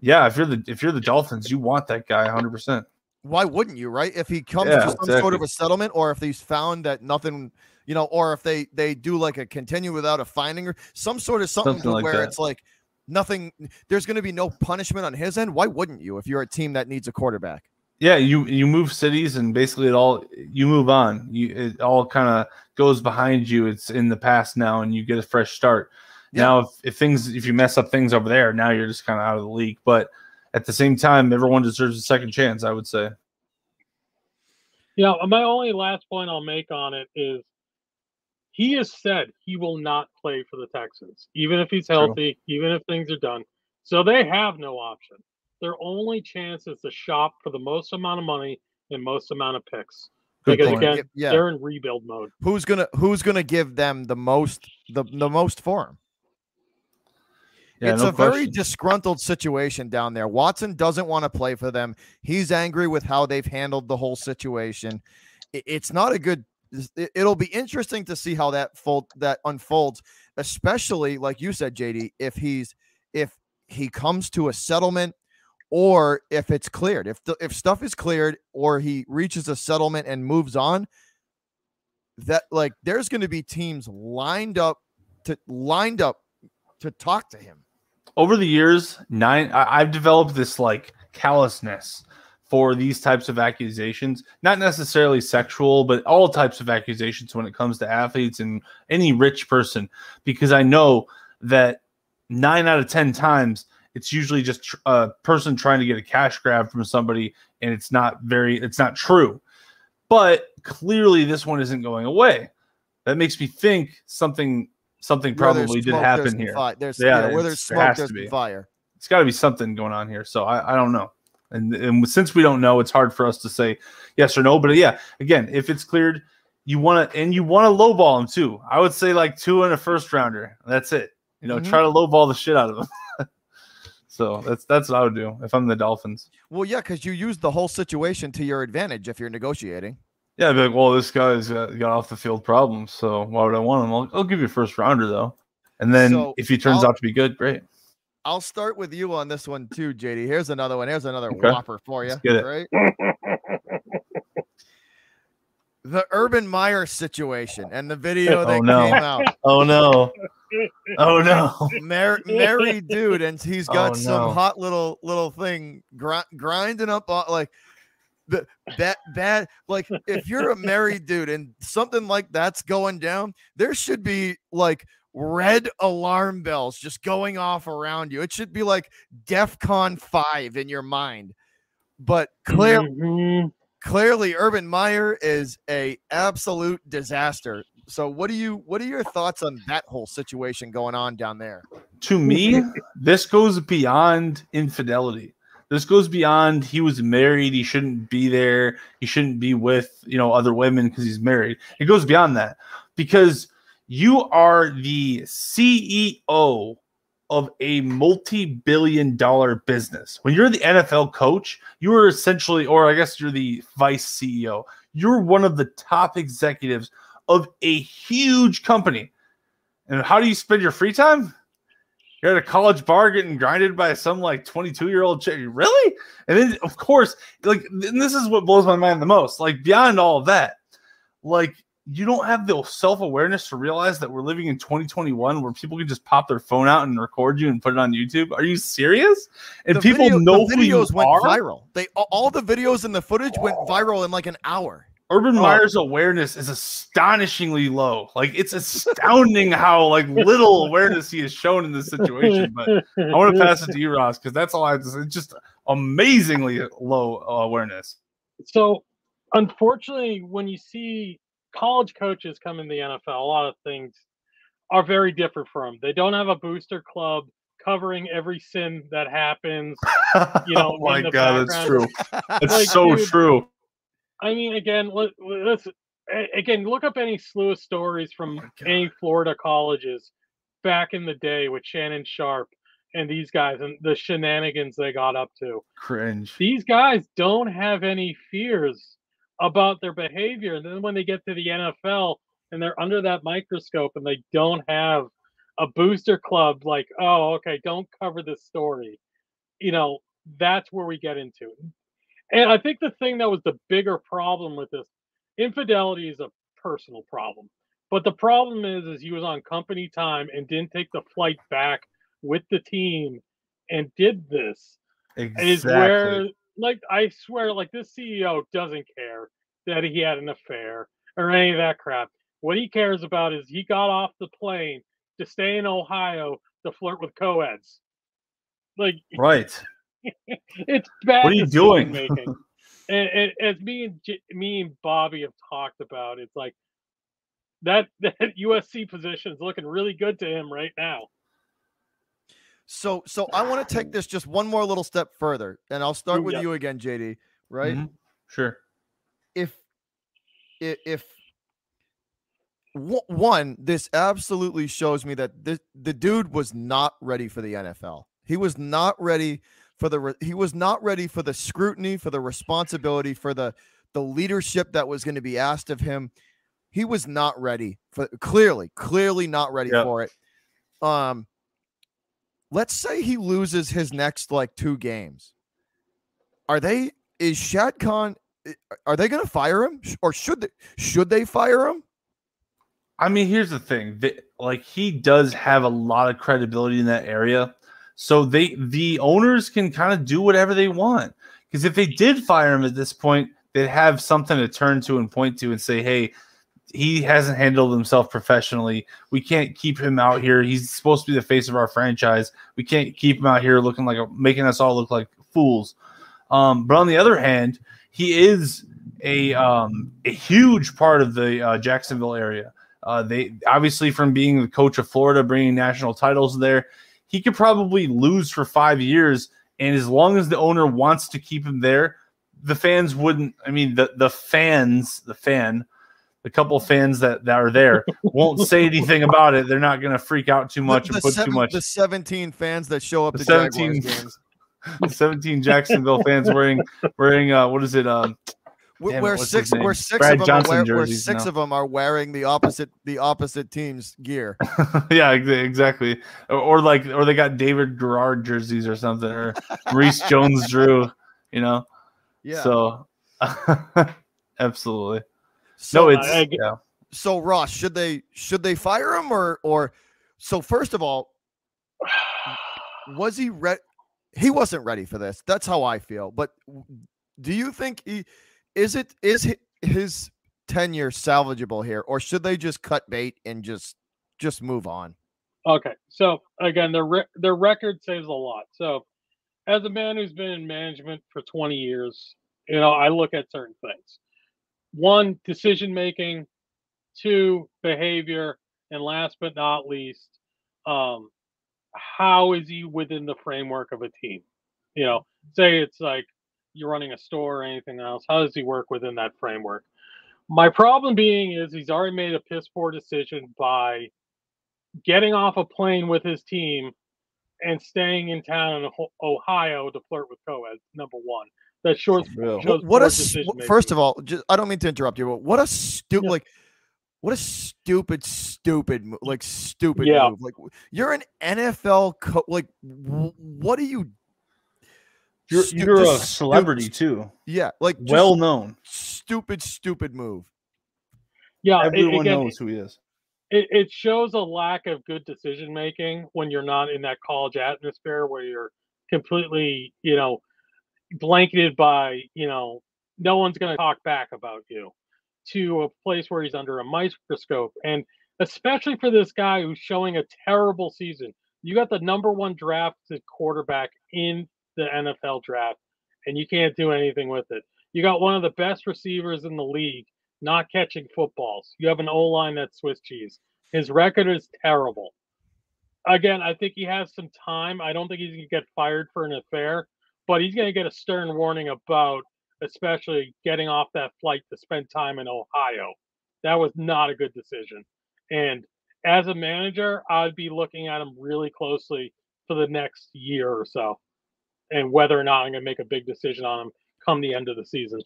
Yeah, if you're the if you're the Dolphins, you want that guy 100. percent Why wouldn't you, right? If he comes Yeah, to some sort of a settlement, or if he's found that nothing, you know, or if they they do like a continue without a finding or some sort of something, Something like where that. it's like nothing. There's going to be no punishment on his end. Why wouldn't you if you're a team that needs a quarterback? Yeah you you move cities and basically it all you move on you it all kind of goes behind you it's in the past now and you get a fresh start Yeah. now if, if things if you mess up things over there now you're just kind of out of the league but at the same time everyone deserves a second chance i would say Yeah, my only last point I'll make on it is he has said he will not play for the Texans, even if he's True. healthy, even if things are done. So they have no option. Their only chance is to shop for the most amount of money and most amount of picks. Good because point. again, Yeah. they're in rebuild mode. Who's gonna Who's gonna give them the most the the most for him? yeah, it's no a very disgruntled situation down there. Watson doesn't want to play for them. He's angry with how they've handled the whole situation. It's not a good. it- It'll be interesting to see how that fold that unfolds, especially like you said, JD. If he's if he comes to a settlement, or if it's cleared, if the, if stuff is cleared, or he reaches a settlement and moves on, that like there's going to be teams lined up to lined up to talk to him. over the years, nine I, I've developed this like callousness for these types of accusations, not necessarily sexual, but all types of accusations when it comes to athletes and any rich person, because I know that nine out of 10 times it's usually just a person trying to get a cash grab from somebody and it's not very, it's not true. But clearly this one isn't going away. That makes me think something, something probably did happen there's here. There's, Yeah, yeah, where there's smoke, there's fire. it's got to be something going on here. So I, I don't know. And, and since we don't know, it's hard for us to say yes or no. But yeah, again, if it's cleared, you want to, and you want to lowball them too. I would say like two and a first rounder. That's it. You know, Mhm. try to lowball the shit out of them. so that's that's what I would do if I'm the Dolphins. Well, yeah, because you use the whole situation to your advantage if you're negotiating. Yeah, I'd be like, well, this guy's got, got off the field problems, so why would I want him? I'll, I'll give you a first rounder though, and then So, if he turns I'll- out to be good, great. I'll start with you on this one too, JD. Here's another one. Here's another Okay. whopper for you. Let's get it. Right? The Urban Meyer situation and the video Oh, that no. came out. Oh no! Oh no! Mar- married dude, and he's got Oh, some no. hot little little thing gri- grinding up on like the that bad. Like if you're a married dude and something like that's going down, there should be like red alarm bells just going off around you. It should be like DEFCON five in your mind. But clearly, Mhm. clearly Urban Meyer is a absolute disaster. So what do you what are your thoughts on that whole situation going on down there? to me, this goes beyond infidelity. This goes beyond he was married, he shouldn't be there, he shouldn't be with, you know, other women because he's married. It goes beyond that because you are the CEO of a multi-billion dollar business. When you're the NFL coach, you are essentially or I guess you're the vice CEO. You're one of the top executives of a huge company. And how do you spend your free time? You're at a college bar getting grinded by some like 22 year old chick. Really? And then, of course, like, this is what blows my mind the most. Like, beyond all of that, like, you don't have the self awareness to realize that we're living in 2021 where people can just pop their phone out and record you and put it on YouTube. Are you serious? And The people video- know the who you videos went are. viral. They all- all the videos and the footage went oh. viral in like an hour. Urban Oh. Meyer's awareness is astonishingly low. Like it's astounding how like little awareness he has shown in this situation. But I want to pass it to you, Ross, because that's all I have to say. It's just amazingly low awareness. So, unfortunately, when you see college coaches come in the NFL, a lot of things are very different from. Them. They don't have a booster club covering every sin that happens. You know, oh my god, that's true. background. That's Like, so dude, true. I mean, again, let, let's again look up any slew of stories from Oh any Florida colleges back in the day with Shannon Sharpe and these guys and the shenanigans they got up to. Cringe. These guys don't have any fears about their behavior. And then when they get to the NFL and they're under that microscope and they don't have a booster club, like, oh, okay, don't cover this story. You know, that's where we get into it. And I think the thing that was the bigger problem with this infidelity is a personal problem. But the problem is, is he was on company time and didn't take the flight back with the team and did this Exactly. is where like I swear like this CEO doesn't care that he had an affair or any of that crap. What he cares about is he got off the plane to stay in Ohio to flirt with co-eds. Like Right. It's bad. What are you doing? decision-making. and, and as me and J- me and Bobby have talked about, it's like that that USC position is looking really good to him right now. So so I want to take this just one more little step further, and I'll start with yeah. you again, JD. Right? Mhm. Sure. If if, if w- one, this absolutely shows me that this, the dude was not ready for the NFL. He was not ready for the re- he was not ready for the scrutiny, for the responsibility, for the the leadership that was going to be asked of him. He was not ready for clearly, clearly not ready Yep. for it. Um let's say he loses his next like two games. Are they is Shad Khan are they going to fire him or should they should they fire him? I mean, here's the thing. Like he does have a lot of credibility in that area. So they the owners can kind of do whatever they want. Because if they did fire him at this point, they'd have something to turn to and point to and say, hey, he hasn't handled himself professionally. We can't keep him out here. He's supposed to be the face of our franchise. We can't keep him out here looking like a, making us all look like fools. Um, but on the other hand, he is a um, a huge part of the uh, Jacksonville area. Uh, they obviously from being the coach of Florida, bringing national titles there, he could probably lose for five years. And as long as the owner wants to keep him there, the fans wouldn't. I mean, the the fans, the fan, the couple fans that, that are there won't say anything about it. They're not going to freak out too much the, or put seven, too much. The 17 fans that show up The to 17 Jaguars games. 17 Jacksonville fans wearing wearing uh what is it um Where, Damn it, where what's six, his name? where six Brad of them Johnson are wear, where jerseys six now. of them are wearing the opposite the opposite team's gear. yeah exactly or, or like or they got David Garrard jerseys or something or Reese Jones Drew you know Yeah. so absolutely So, no it's I- I- yeah so Ross, should they should they fire him or or so first of all, was he ready? He wasn't ready for this. That's how I feel. But do you think he is it is his tenure salvageable here, or should they just cut bait and just just move on? Okay, so again, their re- their record saves a lot. So, as a man who's been in management for 20 years, you know, I look at certain things. One, decision making. Two, behavior, and last but not least, um, how is he within the framework of a team? You know, say it's like you're running a store or anything else. How does he work within that framework? My problem being is he's already made a piss poor decision by getting off a plane with his team and staying in town in Ohio to flirt with Coed. Number one, that short. What poor a first of all, just, I don't mean to interrupt you, but what a stupid Yeah. like what a stupid stupid like stupid Yeah. move. Like you're an NFL co- like w- what are you you're, stu- you're a just stu- celebrity too yeah, like well known stupid stupid move. yeah, a- everyone again, knows who he is it, it shows a lack of good decision making when you're not in that college atmosphere where you're completely, you know, blanketed by, you know, no one's going to talk back about you to a place where he's under a microscope. And especially for this guy who's showing a terrible season, you got the number one drafted quarterback in the NFL draft, and you can't do anything with it. You got one of the best receivers in the league not catching footballs. You have an O line that's Swiss cheese. His record is terrible. Again, I think he has some time. I don't think he's going to get fired for an affair, but he's going to get a stern warning about, especially getting off that flight to spend time in Ohio. That was not a good decision. And as a manager, I'd be looking at him really closely for the next year or so and whether or not I'm going to make a big decision on him come the end of the season.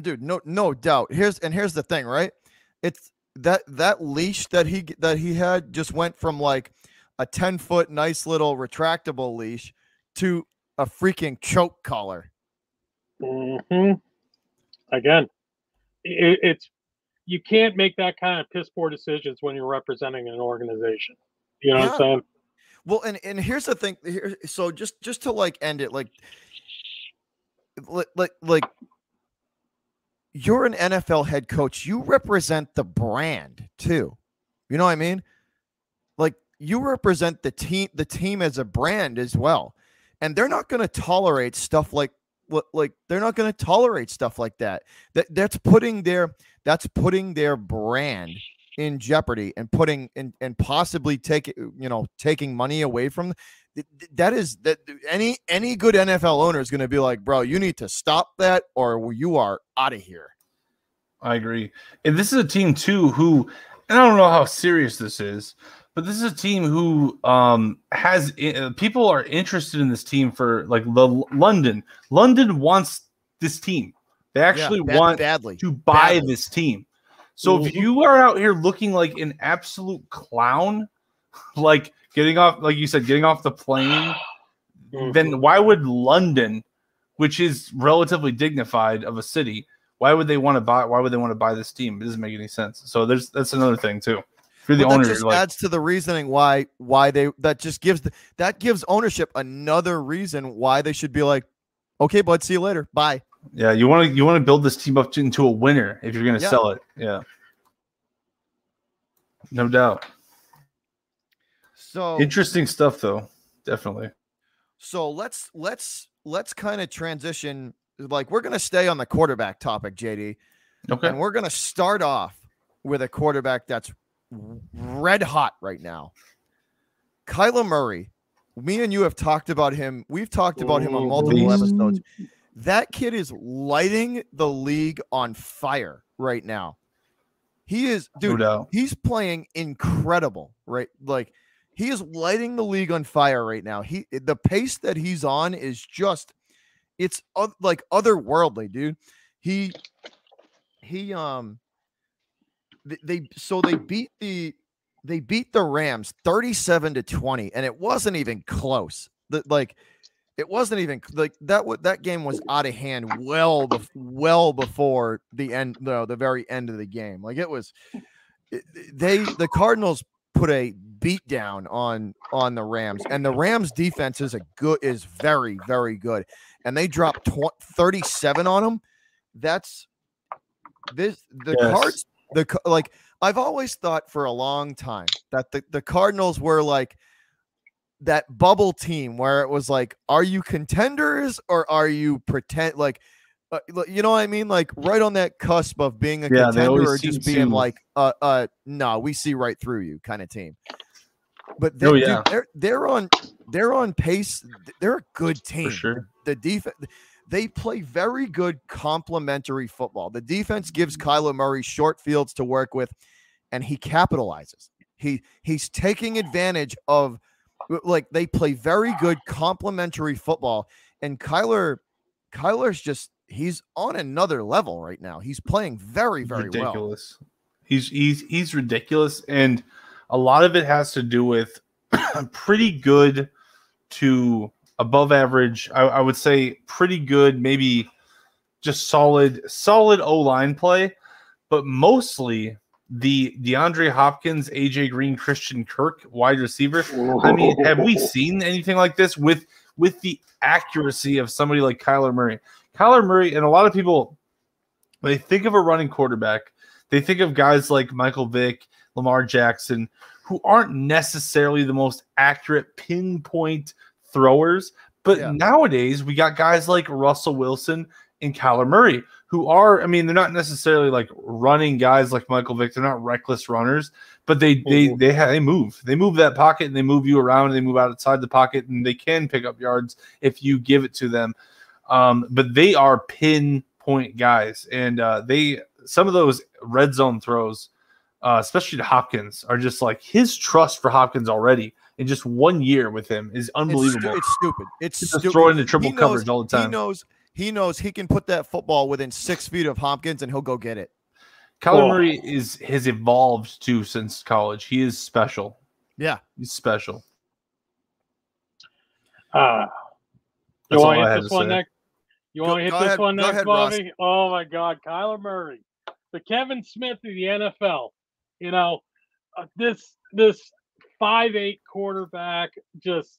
Dude, no no doubt. Here's and here's the thing, right? It's that that leash that he that he had just went from like a 10 foot nice little retractable leash to a freaking choke collar. hmm Again, it, it's you can't make that kind of piss poor decisions when you're representing an organization. You know what I'm saying? Well, and and here's the thing. Here, so just just to like end it, like, like like like you're an NFL head coach. You represent the brand too. You know what I mean? Like you represent the team, the team as a brand as well, and they're not going to tolerate stuff like what like they're not going to tolerate stuff like that. That that's putting their that's putting their brand in jeopardy and putting and and possibly take you know taking money away from th- th- that is that any any good NFL owner is going to be like bro you need to stop that or you are out of here I agree. And this is a team too who, and I don't know how serious this is, but this is a team who um has uh, people are interested in this team for like the London. London wants this team. They actually Yeah, bad- want badly to buy Badly. this team. So if Mhm. you are out here looking like an absolute clown, like getting off, like you said, getting off the plane, then why would London, which is relatively dignified of a city, why would they want to buy? Why would they want to buy this team? It doesn't make any sense. So there's that's another thing too. you're the But owner, that just like, adds to the reasoning why why they that just gives the, that gives ownership another reason why they should be like, okay, bud, see you later, bye. Yeah, you want to you want to build this team up to, into a winner if you're going to Yeah. sell it. Yeah, no doubt. So Interesting stuff, though. Definitely. so let's let's let's kind of transition. Like we're gonna stay on the quarterback topic, JD, Okay. and we're gonna start off with a quarterback that's red hot right now. Kyler Murray. Me and you have talked about him. We've talked about him on multiple episodes. That kid is lighting the league on fire right now. He is, dude. He's playing incredible, right? Like he is lighting the league on fire right now. He the pace that he's on is just it's oth- like otherworldly, dude. He he um they, they so they beat the they beat the Rams 37 to 20 and it wasn't even close. The, like it wasn't even like that what that game was out of hand well well before the end no the very end of the game. Like it was it- they the Cardinals put a beat down on on the Rams and the Rams defense is a good is very very good and they dropped tw- 37 on them. That's this the Yes. cards the like I've always thought for a long time that the, the Cardinals were like that bubble team where it was like, are you contenders or are you pretend like, uh, you know what I mean? Like right on that cusp of being a Yeah, contender or just being to- like, uh, uh, no, we see right through you kind of team. But they, Oh, dude, they're they're on they're on pace. They're a good team For sure. the defense they play very good complementary football. The defense gives Kyler Murray short fields to work with, and he capitalizes. He he's taking advantage of like they play very good complementary football, and Kyler Kyler's just he's on another level right now. He's playing very very well. ridiculous. He's he's he's ridiculous, and a lot of it has to do with pretty good to above average. I, I would say pretty good, maybe just solid solid O line play, but mostly the DeAndre Hopkins, AJ Green, Christian Kirk wide receiver. I mean, have we seen anything like this with with the accuracy of somebody like Kyler Murray? Kyler Murray, and a lot of people, when they think of a running quarterback, they think of guys like Michael Vick, Lamar Jackson, who aren't necessarily the most accurate pinpoint throwers. But Yeah. nowadays, we got guys like Russell Wilson and Kyler Murray, who are, I mean, they're not necessarily like running guys like Michael Vick. They're not reckless runners, but they they Mhm. they ha- they move. They move that pocket and they move you around. And they move outside the pocket and they can pick up yards if you give it to them. Um, but they are pinpoint guys, and uh, they some of those red zone throws, uh, especially to Hopkins, are just like his trust for Hopkins already in just one year with him is It's, stu- unbelievable. it's stupid. It's just stupid. throwing the triple knows- coverage all the time. He knows he knows he can put that football within six feet of Hopkins and he'll go get it. Kyler Oh. Murray is has evolved too since college. He is special. Yeah. He's special. Ah, you want to hit this one next? You want to hit this one next, ahead, Ross. Bobby? Oh my God, Kyler Murray, the Kevin Smith of the NFL. You know, uh, this this five eight quarterback, just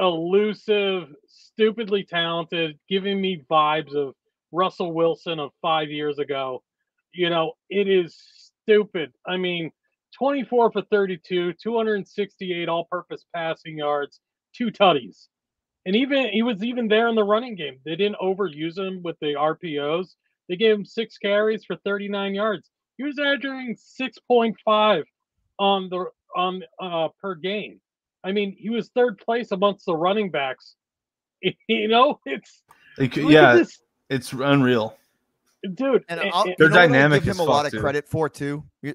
elusive, stupidly talented, giving me vibes of Russell Wilson of five years ago. You know, it is stupid. I mean, 24 for 32, 268 all purpose passing yards, two tutties. And even he was even there in the running game. They didn't overuse him with the RPOs. They gave him six carries for 39 yards. He was averaging 6.5 on the on uh, per game. I mean, he was third place amongst the running backs. You know, it's Like, yeah, this it's unreal. dude. And and- I'll, and- you know dynamic give him a lot fuck, of too. credit for too. You-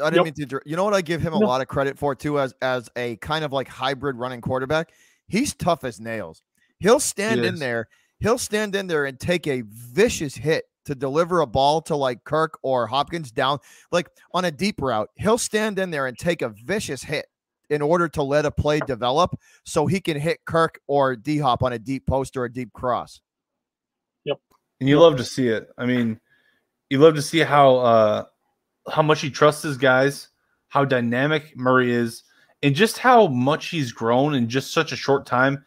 I didn't Yep. mean to. inter- You know what I give him a No. lot of credit for too, as as a kind of like hybrid running quarterback. He's tough as nails. He'll stand in there. He'll stand in there and take a vicious hit to deliver a ball to like Kirk or Hopkins down, like on a deep route. He'll stand in there and take a vicious hit in order to let a play develop, so he can hit Kirk or D Hop on a deep post or a deep cross. Yep. And you love to see it. I mean, you love to see how uh how much he trusts his guys, how dynamic Murray is, and just how much he's grown in just such a short time.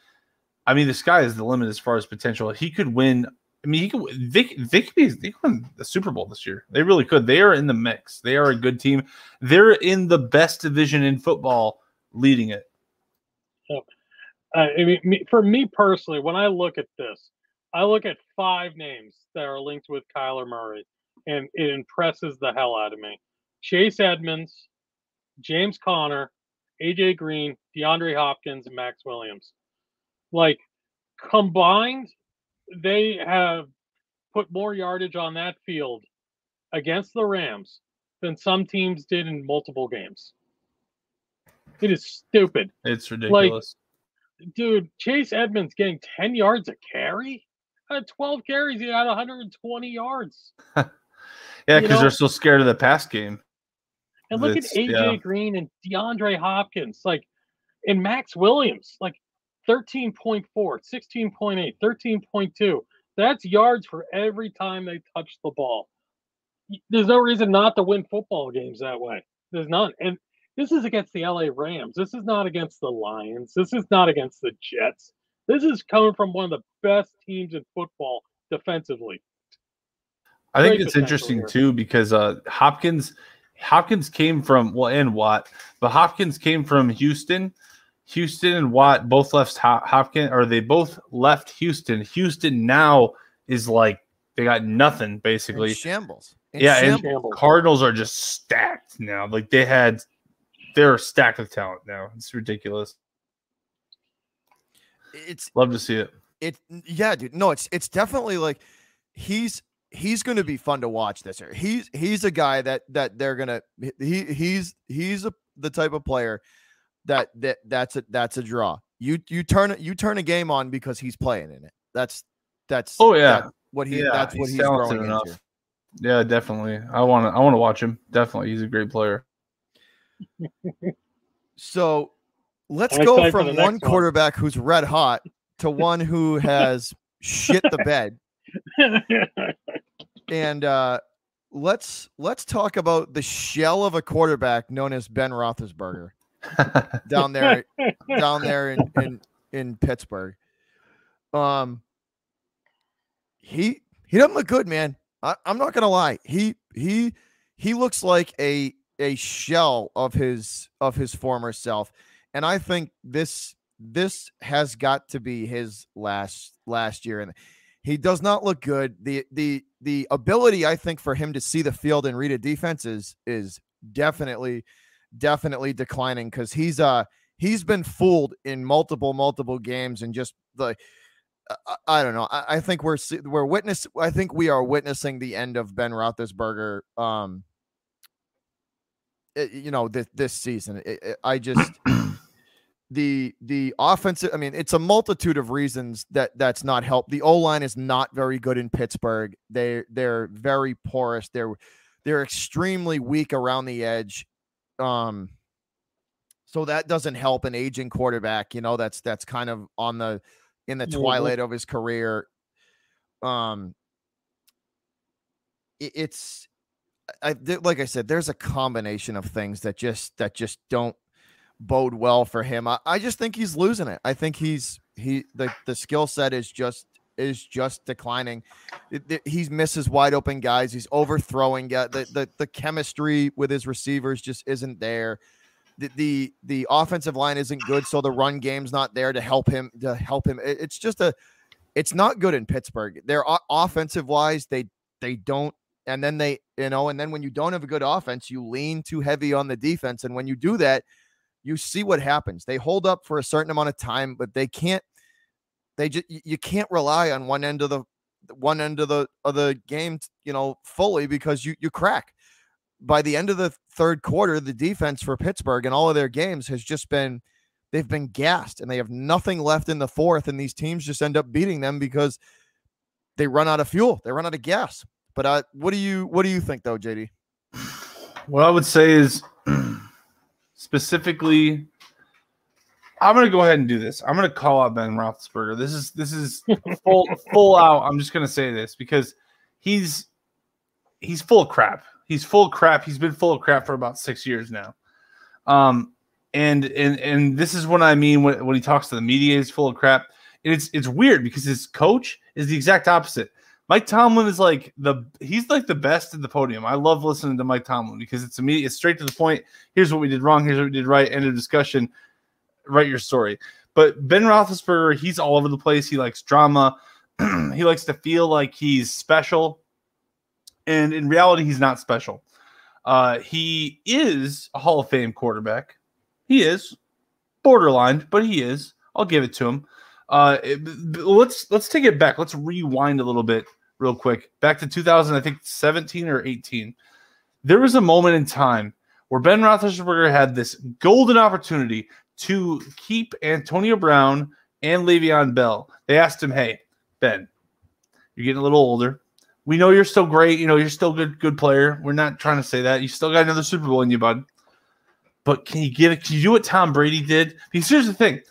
I mean, the sky is the limit as far as potential. He could win. I mean, he could. They, they could be. They could win the Super Bowl this year. They really could. They are in the mix. They are a good team. They're in the best division in football, leading it. Uh, I mean, me, for me personally, when I look at this, I look at five names that are linked with Kyler Murray, and it impresses the hell out of me. Chase Edmonds, James Conner, AJ Green, DeAndre Hopkins, and Maxx Williams. Like combined, they have put more yardage on that field against the Rams than some teams did in multiple games. It is stupid. It's ridiculous. Like, dude, Chase Edmonds getting 10 yards a carry? At 12 carries, he had 120 yards. yeah, because they're so scared of the pass game. And look it's, at AJ yeah. Green and DeAndre Hopkins, like, and Maxx Williams, like 13.4, 16.8, 13.2. That's yards for every time they touch the ball. There's no reason not to win football games that way. There's none. And this is against the LA Rams. This is not against the Lions. This is not against the Jets. This is coming from one of the best teams in football defensively. I think it's interesting here. too because uh, Hopkins Hopkins came from well and Watt, but Hopkins came from Houston. Houston and Watt both left Hopkins, or they both left Houston. Houston now is like they got nothing basically. In shambles. In yeah, shambles. and Cardinals are just stacked now. Like they had, they're stacked with talent now. It's ridiculous. It's love to see it. It yeah, dude. No, it's it's definitely like he's he's going to be fun to watch this year. He's he's a guy that that they're gonna he he's he's a, the type of player that that that's a that's a draw. You you turn you turn a game on because he's playing in it. That's that's oh yeah that's what he yeah, that's what he's, he's growing enough. into. Yeah, definitely. I want to I want to watch him. Definitely, he's a great player. So let's go from one quarterback one. who's red hot to one who has shit the bed. and uh, let's let's talk about the shell of a quarterback known as Ben Roethlisberger down there down there in, in in Pittsburgh. Um, he he doesn't look good, man. I, I'm not gonna lie. He he he looks like a a shell of his of his former self, and I think this this has got to be his last last year and he does not look good the the the ability i think for him to see the field and read a defense is is definitely definitely declining because he's uh he's been fooled in multiple multiple games and just the I, don't know. I, I, think we're we're witness. I think we are witnessing the end of Ben Roethlisberger. Um, you know this this season. It, it, I just the the offensive. I mean, it's a multitude of reasons that that's not helped. The O line is not very good in Pittsburgh. They they're very porous. They're they're extremely weak around the edge. Um, so that doesn't help an aging quarterback. You know, that's that's kind of on the in the twilight of his career. Um, it, it's I like I said, there's a combination of things that just that just don't bode well for him. I, I just think he's losing it. I think he's he the the skill set is just is just declining. He misses wide open guys. He's overthrowing. The, the the chemistry with his receivers just isn't there. The, the the offensive line isn't good, so the run game's not there to help him to help him. It, it's just a it's not good in Pittsburgh. They're offensive wise, they they don't and then they you know and then when you don't have a good offense, you lean too heavy on the defense and when you do that, you see what happens. They hold up for a certain amount of time, but they can't they just you can't rely on one end of the one end of the of the game, you know, fully because you you crack. By the end of the third quarter, the defense for Pittsburgh and all of their games has just been they've been gassed and they have nothing left in the fourth and these teams just end up beating them because they run out of fuel, they run out of gas. But uh, what do you what do you think though, JD? What I would say is specifically I'm gonna go ahead and do this. I'm gonna call out Ben Roethlisberger. This is this is full full out. I'm just gonna say this because he's he's full of crap. He's full of crap. He's been full of crap for about six years now. Um, and and and this is what I mean when, when he talks to the media, he's full of crap. And it's it's weird because his coach is the exact opposite. Mike Tomlin is like the he's like the best at the podium. I love listening to Mike Tomlin because it's immediate, it's straight to the point. Here's what we did wrong. Here's what we did right. End of discussion. Write your story. But Ben Roethlisberger, he's all over the place. He likes drama. he likes to feel like he's special, and in reality, he's not special. Uh, he is a Hall of Fame quarterback. He is borderline, but he is. I'll give it to him. Uh, it, let's let's take it back. Let's rewind a little bit real quick. Back to 2000, I think 17 or 18. There was a moment in time where Ben Roethlisberger had this golden opportunity to keep Antonio Brown and Le'Veon Bell. They asked him, "Hey, Ben, you're getting a little older. We know you're still great. You know you're still good, good player. We're not trying to say that. You still got another Super Bowl in you, bud. But can you get it? Can you do what Tom Brady did? Because here's the thing: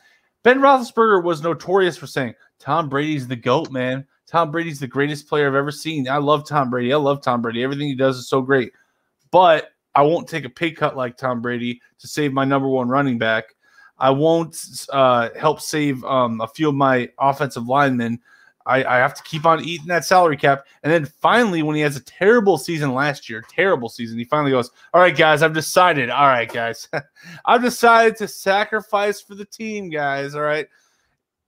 Ben Roethlisberger was notorious for saying Tom Brady's the goat, man. Tom Brady's the greatest player I've ever seen. I love Tom Brady. I love Tom Brady. Everything he does is so great. But I won't take a pay cut like Tom Brady to save my number one running back. I won't uh, help save um, a few of my offensive linemen. I, I, have to keep on eating that salary cap. And then finally, when he has a terrible season last year, terrible season, he finally goes, All right, guys, I've decided. All right, guys, I've decided to sacrifice for the team, guys. All right.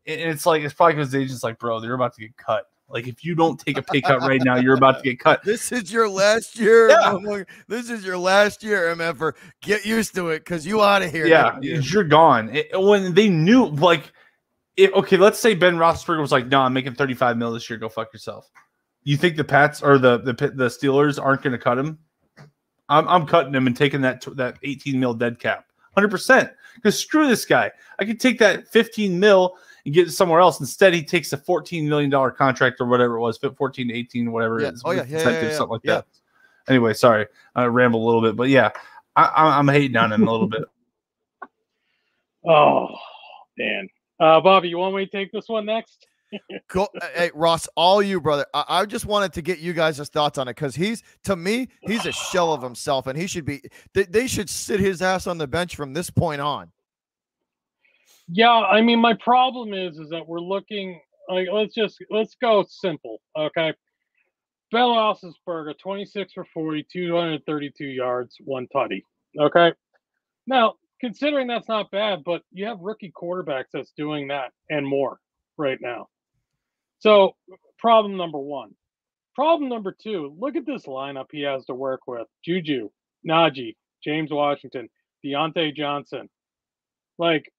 And it's like, it's probably because the agent's like, Bro, they're about to get cut. Like if you don't take a pay cut right now, you're about to get cut. This is your last year. Yeah. Oh this is your last year, MFR. Er. Get used to it because you out of here. Yeah, you're gone. It, when they knew, like, if okay, let's say Ben Roethlisberger was like, "No, I'm making 35 mil this year. Go fuck yourself." You think the Pats or the the the Steelers aren't going to cut him? I'm I'm cutting him and taking that that 18 mil dead cap, 100. percent Because screw this guy. I could take that 15 mil and get it somewhere else. Instead, he takes a 14 million dollar contract or whatever it was, 14 to 18, whatever yeah. it is. Oh yeah, yeah, yeah, yeah something like yeah. that. Anyway, sorry, I ramble a little bit, but yeah, I, I'm hating on him a little bit. Oh man, uh, Bobby, you want me to take this one next? cool. Hey, Ross, all you, brother. I, I just wanted to get you guys' thoughts on it because he's, to me, he's a shell of himself, and he should be. They, they should sit his ass on the bench from this point on. Yeah, I mean, my problem is, is that we're looking like let's just let's go simple, okay. Ben Roethlisberger, 26 for 40, 232 yards, one tutty. Okay. Now, considering that's not bad, but you have rookie quarterbacks that's doing that and more right now. So, problem number one. Problem number two, look at this lineup he has to work with Juju, Najee, James Washington, Diontae Johnson. Like,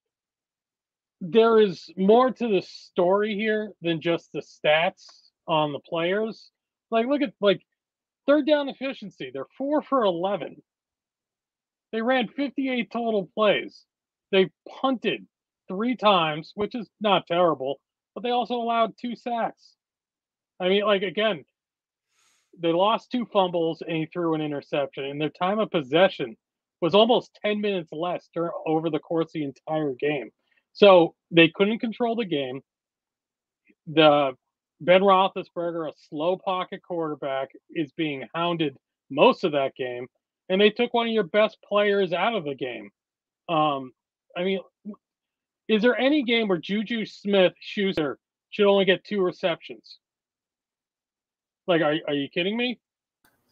there is more to the story here than just the stats on the players. Like, look at, like, third down efficiency. They're four for 11. They ran 58 total plays. They punted three times, which is not terrible, but they also allowed two sacks. I mean, like again, they lost two fumbles and he threw an interception, and their time of possession was almost 10 minutes less during, over the course of the entire game. So they couldn't control the game. The Ben Roethlisberger, a slow pocket quarterback, is being hounded most of that game and they took one of your best players out of the game. Um, I mean, is there any game where Juju Smith Schuster should only get two receptions? Like, are, are you kidding me?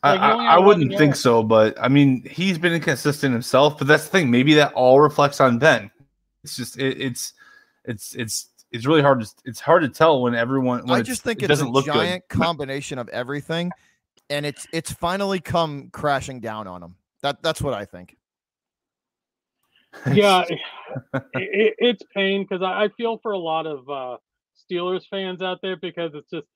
Like, I, I wouldn't think yards. so, but I mean, he's been inconsistent himself. But that's the thing. Maybe that all reflects on Ben. It's just it, it's it's it's it's really hard to it's hard to tell when everyone. When I just think it doesn't a look giant good. combination of everything and it's it's finally come crashing down on them. That that's what I think. Yeah, it, it's pain because I, I, feel for a lot of uh, Steelers fans out there because it's just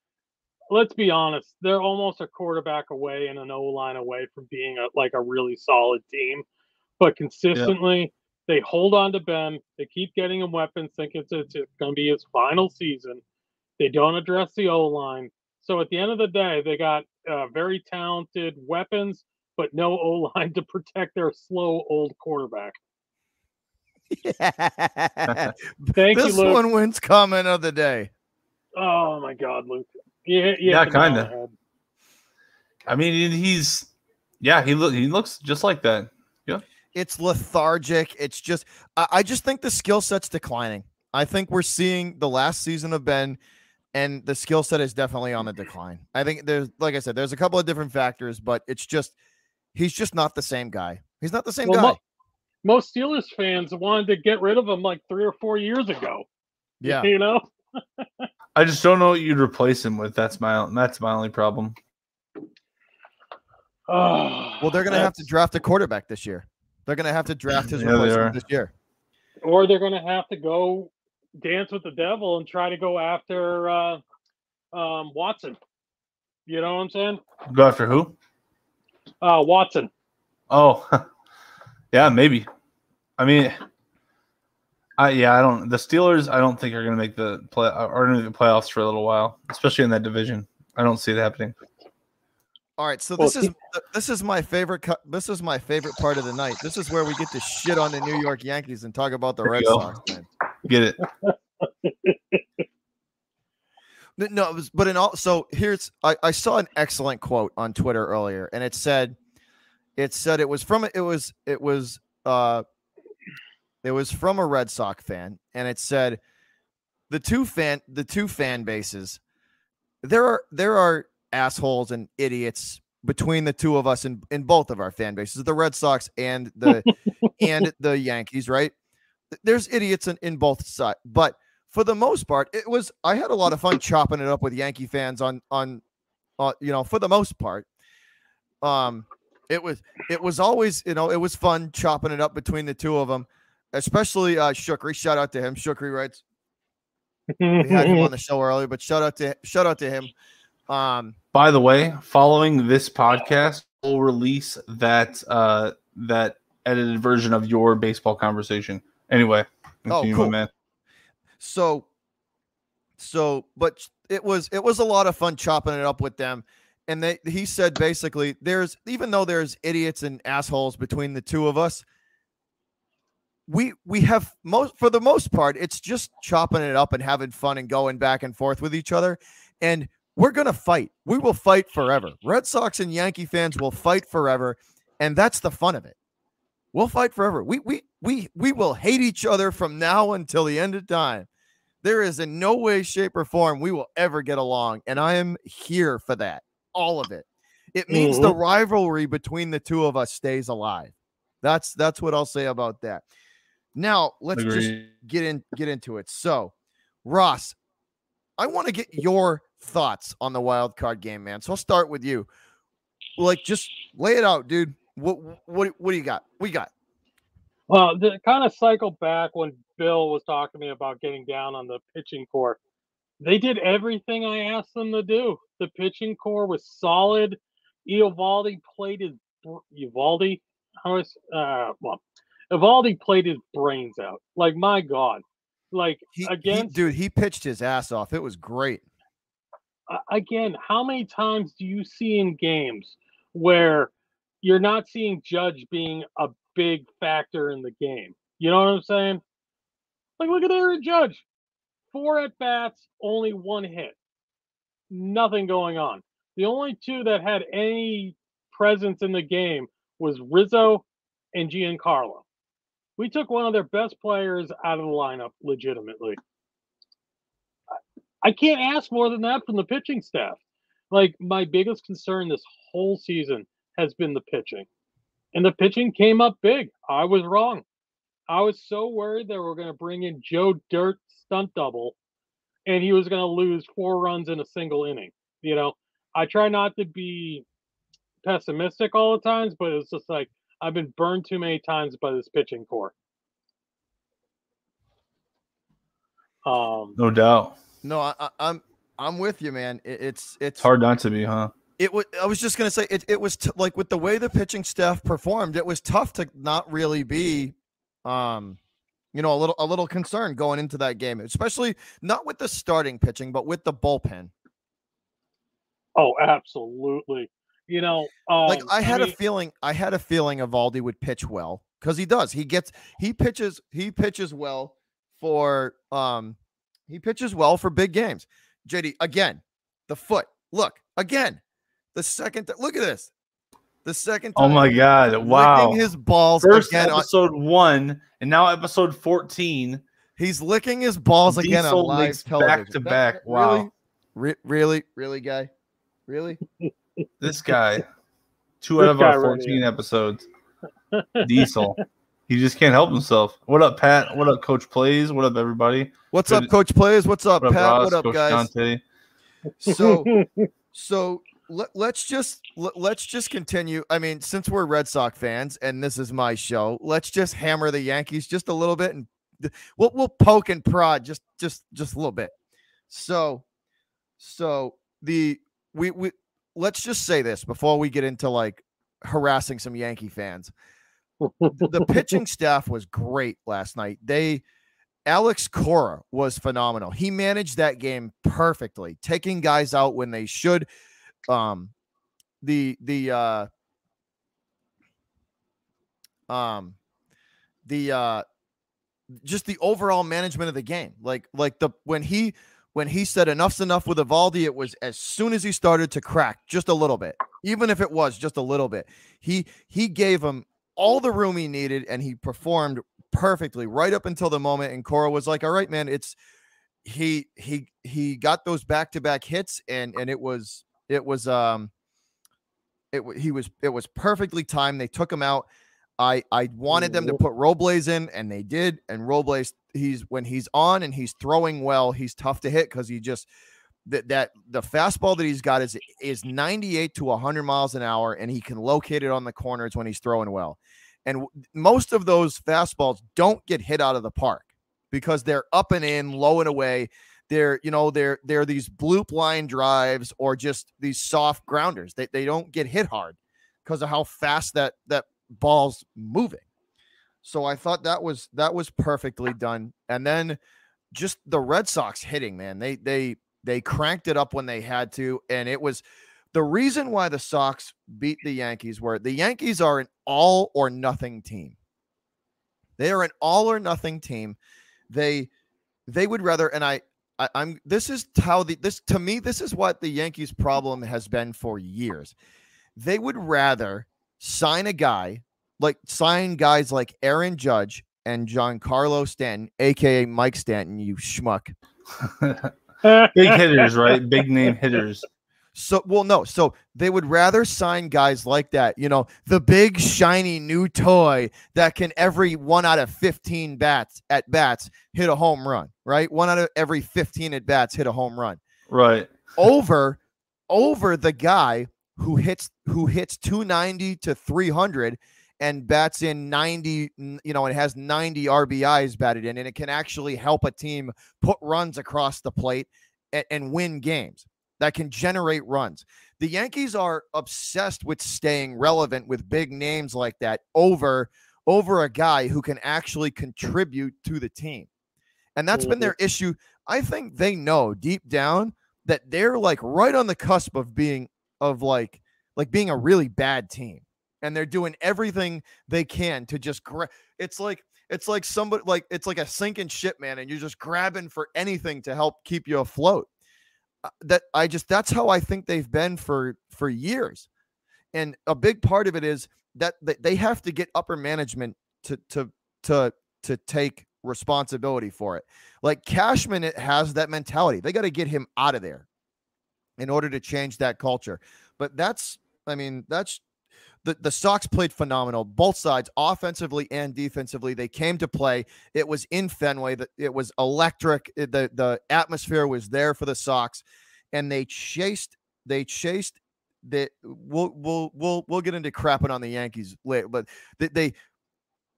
let's be honest, they're almost a quarterback away and an O line away from being a, like a really solid team, but consistently. Yeah. They hold on to Ben. They keep getting him weapons, think it's, it's, it's going to be his final season. They don't address the O line. So at the end of the day, they got uh, very talented weapons, but no O line to protect their slow old quarterback. Yeah. Thank this you, Luke. one wins comment of the day. Oh my God, Luke. Yeah, yeah, kind of. I mean, he's yeah, he look he looks just like that. Yeah. it's lethargic. It's just I, I just think the skill set's declining. I think we're seeing the last season of Ben and the skill set is definitely on the mm-hmm. decline. I think there's like I said, there's a couple of different factors, but it's just he's just not the same guy. He's not the same well, guy. Mo- most Steelers fans wanted to get rid of him like three or four years ago. Yeah. You know? I just don't know what you'd replace him with. That's my that's my only problem. Oh, well, they're going to have to draft a quarterback this year. They're going to have to draft his yeah, replacement this year. Or they're going to have to go dance with the devil and try to go after uh, um, Watson. You know what I'm saying? Go after who? Uh, Watson. Oh, yeah, maybe. I mean, I yeah, I don't. The Steelers, I don't think are going to make the play or going to the playoffs for a little while, especially in that division. I don't see it happening. All right, so this well, is this is my favorite. This is my favorite part of the night. This is where we get to shit on the New York Yankees and talk about the Red Sox. Man. Get it? no, it was, but in all. So here's I, I saw an excellent quote on Twitter earlier, and it said, it said it was from it was it was uh, it was from a Red Sox fan, and it said, the two fan the two fan bases, there are there are assholes and idiots between the two of us in, in both of our fan bases, the Red Sox and the and the Yankees, right? There's idiots in, in both sides, but for the most part, it was I had a lot of fun chopping it up with Yankee fans on on uh, you know, for the most part. Um it was it was always, you know, it was fun chopping it up between the two of them, especially uh Shukri. Shout out to him. Shukri writes. we had him on the show earlier, but shout out to shout out to him. Um, By the way, following this podcast, we'll release that uh, that edited version of your baseball conversation. Anyway, oh, cool. man. So, so, but it was it was a lot of fun chopping it up with them. And they he said basically, there's even though there's idiots and assholes between the two of us, we we have most for the most part, it's just chopping it up and having fun and going back and forth with each other. And we're going to fight. We will fight forever. Red Sox and Yankee fans will fight forever, and that's the fun of it. We'll fight forever. We we we we will hate each other from now until the end of time. There is in no way, shape, or form we will ever get along, and I am here for that. All of it. It means mm-hmm. the rivalry between the two of us stays alive. That's that's what I'll say about that. Now let's Agreed. just get in get into it. So, Ross, I want to get your thoughts on the wild card game, man. So I'll start with you. Like, just lay it out, dude. What what what do you got? We got. Well, to kind of cycle back when Bill was talking to me about getting down on the pitching core. They did everything I asked them to do. The pitching core was solid. Eovaldi played his Eovaldi. How is uh well, Eovaldi played his brains out. Like my God, like he, again, dude, he pitched his ass off. It was great again, how many times do you see in games where you're not seeing Judge being a big factor in the game? You know what I'm saying? Like, look at Aaron Judge. Four at bats, only one hit. Nothing going on. The only two that had any presence in the game was Rizzo and Giancarlo. We took one of their best players out of the lineup legitimately. I can't ask more than that from the pitching staff. Like my biggest concern this whole season has been the pitching. And the pitching came up big. I was wrong. I was so worried that we are going to bring in Joe Dirt stunt double and he was going to lose four runs in a single inning. You know, I try not to be pessimistic all the times, but it's just like I've been burned too many times by this pitching core. Um, no doubt. No, I, am I'm, I'm with you, man. It, it's it's hard not to be, huh? It was. I was just gonna say it. It was t- like with the way the pitching staff performed, it was tough to not really be, um, you know, a little a little concerned going into that game, especially not with the starting pitching, but with the bullpen. Oh, absolutely. You know, um, like I had I mean, a feeling. I had a feeling Eovaldi would pitch well because he does. He gets. He pitches. He pitches well for um he pitches well for big games. JD, again, the foot. Look, again, the second. Th- look at this. The second Oh my god! Wow. His balls First again. on- episode one, and now episode fourteen. he's licking his balls again on Diesel live television. back to back. that- Wow. Really? Re- really? Really, guy? Really? This guy, two This out of our fourteen here. episodes. Diesel. He just can't help himself. What up, Pat? What up, Coach Plays? What up, everybody? What's Good- up, Coach Plays? What's up, What up, Pat? Ross? what up, Coach guys? Dante? So, so let, let's just let, let's just continue. I mean, since we're Red Sox fans and this is my show, let's just hammer the Yankees just a little bit and we'll we'll poke and prod just just just a little bit. So, so the we we let's just say this before we get into like harassing some Yankee fans. the pitching staff was great last night. They Alex Cora was phenomenal. He managed that game perfectly, taking guys out when they should. Um, the the uh, um, the uh, just the overall management of the game. Like like the when he when he said enough's enough with Eovaldi, it was as soon as he started to crack just a little bit, even if it was just a little bit. He he gave him all the room he needed, and he performed perfectly right up until the moment. And Cora was like, "All right, man, it's." He he he got those back to back hits, and and it was it was um it he was it was perfectly timed. They took him out. I I wanted them to put Robles in, and they did. And Robles, he's when he's on and he's throwing well, he's tough to hit because he just that that the fastball that he's got is is 98 to 100 miles an hour, and he can locate it on the corners when he's throwing well. And most of those fastballs don't get hit out of the park because they're up and in, low and away. They're, you know, they're they're these bloop line drives or just these soft grounders. They, they don't get hit hard because of how fast that that ball's moving. So I thought that was that was perfectly done. And then just the Red Sox hitting, man. They they they cranked it up when they had to, and it was the reason why the Sox beat the Yankees were the Yankees are an all or nothing team. They are an all or nothing team. They they would rather, and I, I I'm this is how the this to me, this is what the Yankees problem has been for years. They would rather sign a guy like sign guys like Aaron Judge and Giancarlo Stanton, aka Mike Stanton, you schmuck. Big hitters, right? Big name hitters. So, well, no. So they would rather sign guys like that. You know, the big shiny new toy that can every one out of 15 bats at bats hit a home run, right? One out of every 15 at bats hit a home run Right. over over the guy who hits who hits 290 to 300 and bats in 90 you know and has 90 RBIs batted in and it can actually help a team put runs across the plate and, and win games that can generate runs. The Yankees are obsessed with staying relevant with big names like that over over a guy who can actually contribute to the team. And that's been their mm-hmm. issue. I think they know deep down that they're like right on the cusp of being of like like being a really bad team and they're doing everything they can to just gra- it's like it's like somebody like it's like a sinking ship man and you're just grabbing for anything to help keep you afloat Uh, that i just that's how i think they've been for for years. And a big part of it is that that they have to get upper management to to to to take responsibility for it. Like Cashman it has that mentality. They got to get him out of there in order to change that culture. But that's i mean that's the, the Sox played phenomenal, both sides, offensively and defensively. They came to play. It was in Fenway. It was electric. The The atmosphere was there for the Sox, and they chased. They chased. That we'll we'll we'll we'll get into crapping on the Yankees later, but they they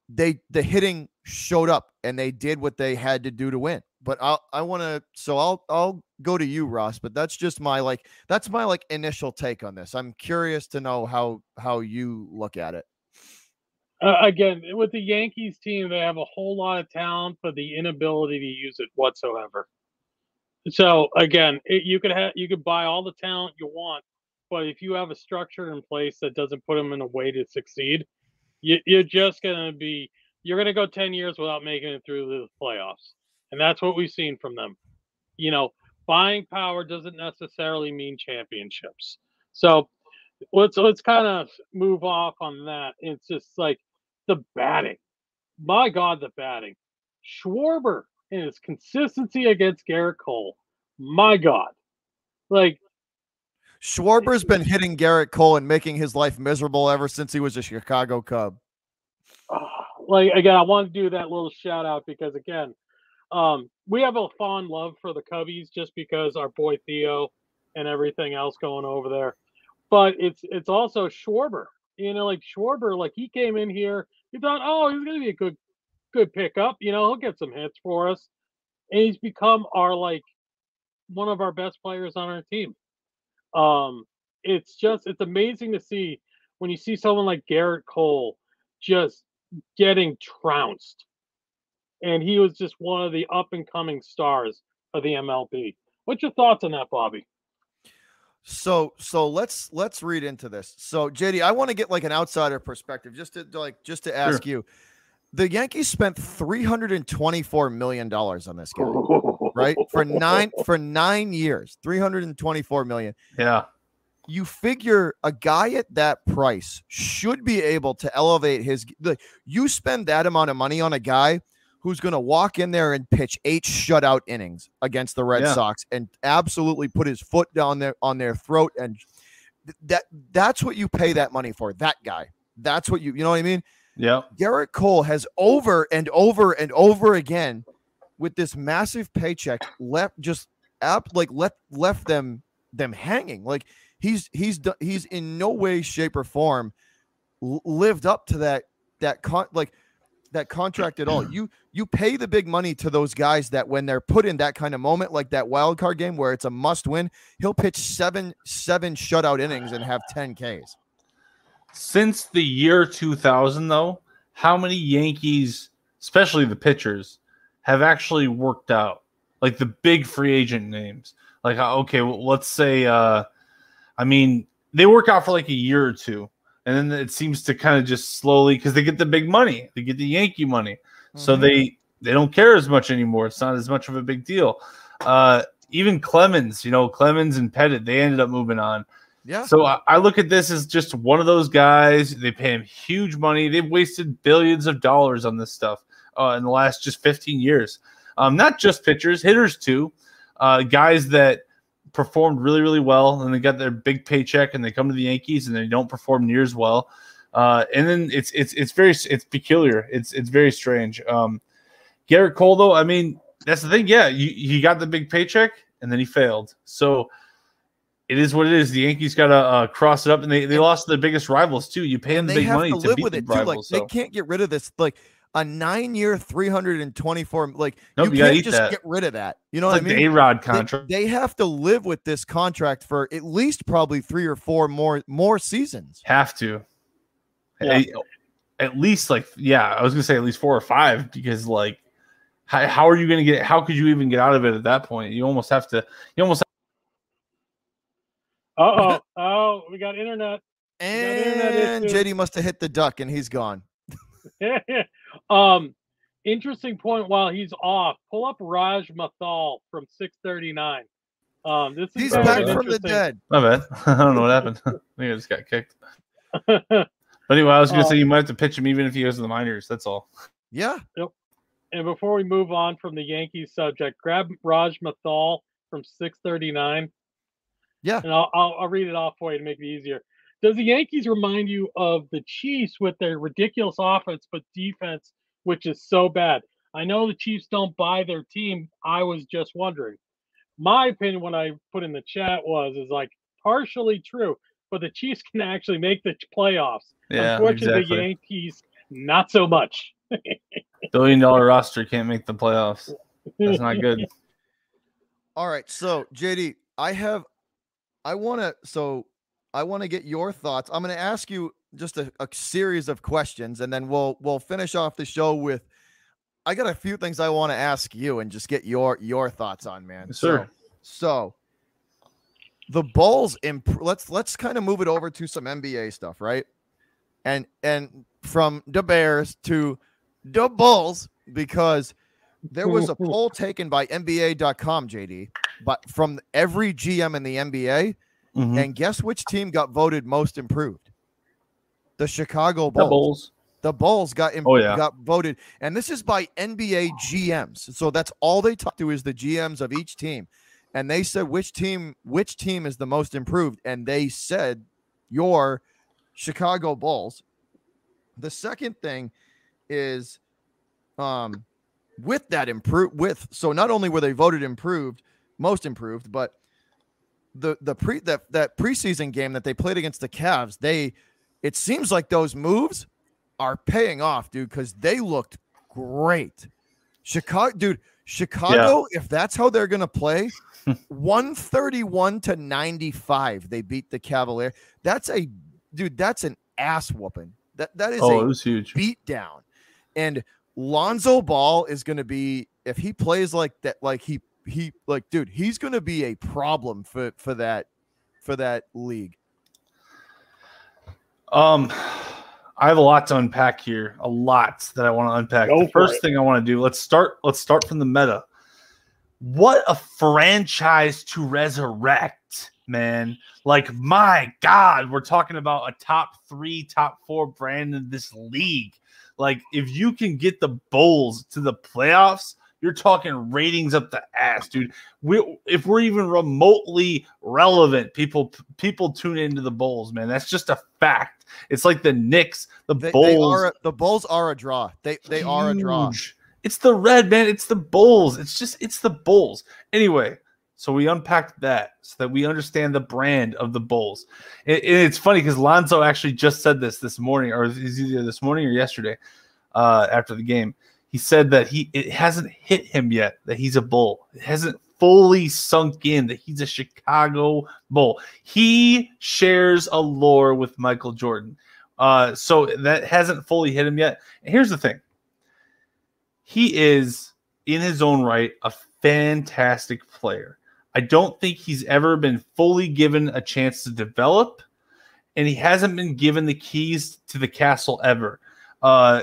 they the hitting showed up and they did what they had to do to win. But I I want to so I'll I'll go to you Ross, but that's just my like that's my like initial take on this. I'm curious to know how how you look at it. Uh, again, with the Yankees team, they have a whole lot of talent, but the inability to use it whatsoever. So again, it, you could have you could buy all the talent you want, but if you have a structure in place that doesn't put them in a way to succeed, you, you're just gonna be you're gonna go ten years without making it through the playoffs, and that's what we've seen from them. You know, buying power doesn't necessarily mean championships. So let's let's kind of move off on that. It's just like the batting. My God, the batting. Schwarber and his consistency against Gerrit Cole. My God. Like Schwarber's been hitting Gerrit Cole and making his life miserable ever since he was a Chicago Cub. uh, like again, I want to do that little shout out because again, um, we have a fond love for the Cubbies just because our boy Theo and everything else going over there. But it's it's also Schwarber. You know, like Schwarber, like he came in here, he thought, oh, he's gonna be a good good pickup. You know, he'll get some hits for us. And he's become our like one of our best players on our team. Um, it's just it's amazing to see when you see someone like Gerrit Cole just getting trounced. And he was just one of the up and coming stars of the MLB. What's your thoughts on that, Bobby? So so let's let's read into this. So JD, I want to get like an outsider perspective just to like just to ask you. The Yankees spent 324 million dollars on this guy, right? For 9 for 9 years. 324 million. Yeah. You figure a guy at that price should be able to elevate his like you spend that amount of money on a guy who's going to walk in there and pitch eight shutout innings against the Red Yeah. Sox and absolutely put his foot down there on their throat and that that's what you pay that money for that guy that's what you you know what i mean Yeah. Gerrit Cole has over and over and over again with this massive paycheck left just app like let left them them hanging like he's he's he's in no way shape or form lived up to that that con like that contract at all. You you pay the big money to those guys that when they're put in that kind of moment, like that wild card game where it's a must win, he'll pitch seven seven shutout innings and have 10 Ks. Since the year 2000, though, how many Yankees, especially the pitchers, have actually worked out? Like the big free agent names. Like, uh, okay, well, let's say, uh, I mean, they work out for like a year or two. And then it seems to kind of just slowly, because they get the big money, they get the Yankee money. So Mhm. they they don't care as much anymore. It's not as much of a big deal. Uh, even Clemens, you know, Clemens and Pettitte, they ended up moving on. yeah. So I, I look at this as just one of those guys. They pay him huge money. They've wasted billions of dollars on this stuff uh, in the last just 15 years. Um, not just pitchers, hitters too. Uh, guys that performed really, really well, and they got their big paycheck, and they come to the Yankees, and they don't perform near as well. Uh, and then it's it's it's very it's peculiar. It's it's very strange. Um, Gerrit Cole, though, I mean, that's the thing. Yeah, you, he got the big paycheck, and then he failed. So it is what it is. The Yankees got to uh, cross it up, and they, they lost their biggest rivals too. You pay them the big money to to, live beat with the it too. Like rivals. they can't get rid of this. Like a nine year, 324. Like Nope, you you can't eat just that. get rid of that. You know It's what like I mean? A Rod They- contract. They, have to live with this contract for at least probably three or four more more seasons. have to. Yeah. At, at least like yeah, I was gonna say at least four or five because like how, how are you gonna get? How could you even get out of it at that point? You almost have to. You almost Uh oh. oh, we got internet. got internet And. JD must have hit the duck and he's gone. um, interesting point. While he's off, pull up Raj Mathal from 639. Um, this is He's back from the dead. my bad. I don't know what happened. I think I just got kicked. But anyway, I was gonna say Uh, you might have to pitch him even if he goes to the minors. That's all. Yeah. Yep. and before we move on from the Yankees subject, grab Raj Mathal from 639. Yeah. And I'll, I'll, I'll read it off for you to make it easier. Does the Yankees remind you of the Chiefs with their ridiculous offense but defense, which is so bad? I know the Chiefs don't buy their team. I was just wondering. My opinion, when I put in the chat, was is like partially true, but the Chiefs can actually make the playoffs. Yeah, Unfortunately, exactly. the Yankees not so much. Billion dollar roster can't make the playoffs. That's not good. All right. So JD, I have I want to so I want to get your thoughts. I'm going to ask you just a, a series of questions and then we'll we'll finish off the show with I got a few things I want to ask you and just get your your thoughts on, man. Yes, sir. So, so the Bulls imp- let's let's kind of move it over to some NBA stuff, right? And and from the Bears to the Bulls because there was a poll taken by NBA.com, JD, but from every GM in the NBA, Mhm. And guess which team got voted most improved? The Chicago The Bulls. Bulls. The Bulls got im- Oh, yeah. got voted, and this is by NBA GMs. So that's all they talk to is the GMs of each team, and they said which team which team is the most improved, and they said your Chicago Bulls. The second thing is, um, with that improve with so not only were they voted improved, most improved, but the the pre that that preseason game that they played against the Cavs, they it seems like those moves are paying off, dude, because they looked great. Chicago, dude, Chicago, if that's how they're gonna play, 131 to 95, they beat the Cavalier. That's a dude, that's an ass whooping. That that is Oh, a it was huge. beat down. And Lonzo Ball is going to be if he plays like that, like he he like dude, he's going to be a problem for for that for that league. Um, I have a lot to unpack here. A lot that I want to unpack. Go the first it. thing I want to do. Let's start. Let's start from the meta. What a franchise to resurrect, man! Like my God, we're talking about a top three, top four brand in this league. Like if you can get the Bulls to the playoffs, you're talking ratings up the ass, dude. We if we're even remotely relevant, people people tune into the Bulls, man. That's just a fact. It's like the Knicks, the They, Bulls. they are a- the Bulls are a draw. They they are a draw. It's the red man. It's the Bulls. It's just it's the Bulls. Anyway, so we unpacked that so that we understand the brand of the Bulls. And, and it's funny because Lonzo actually just said this this morning, or is either this morning or yesterday, uh, after the game. He said that he it hasn't hit him yet that he's a Bull. It hasn't fully sunk in that he's a Chicago Bull. He shares a lore with Michael Jordan. Uh, so that hasn't fully hit him yet. And here's the thing he is in his own right a fantastic player. I don't think he's ever been fully given a chance to develop, and he hasn't been given the keys to the castle ever. Uh,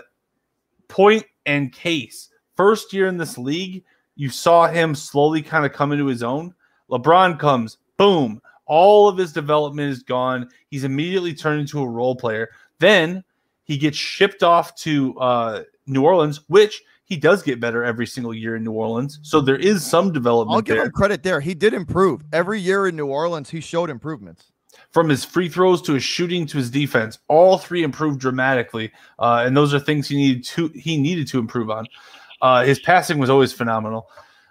point and case. First year in this league, you saw him slowly kind of come into his own. LeBron comes, boom, all of his development is gone. He's immediately turned into a role player. Then he gets shipped off to uh, New Orleans, which he does get better every single year in New Orleans. So there is some development I'll give there. him credit there. He did improve every year in New Orleans. He showed improvements. From his free throws to his shooting to his defense, all three improved dramatically, uh, and those are things he needed to he needed to improve on. Uh, his passing was always phenomenal,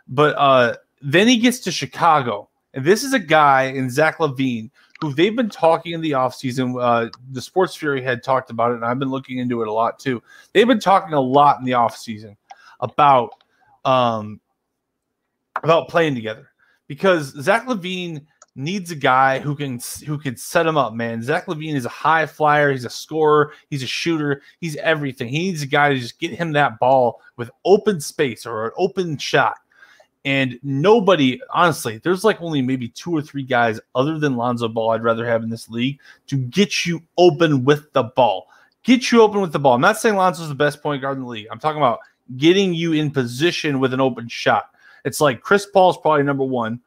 but uh, then he gets to Chicago, and this is a guy in Zach LaVine who they've been talking in the offseason. Uh, the Sports Fury had talked about it, and I've been looking into it a lot too. They've been talking a lot in the offseason about um, about playing together because Zach LaVine needs a guy who can who can set him up, man. Zach LaVine is a high flyer, he's a scorer, he's a shooter, he's everything. He needs a guy to just get him that ball with open space or an open shot. And nobody, honestly, there's like only maybe two or three guys other than Lonzo Ball I'd rather have in this league to get you open with the ball. Get you open with the ball. I'm not saying Lonzo's the best point guard in the league. I'm talking about getting you in position with an open shot. It's like Chris Paul's probably number one.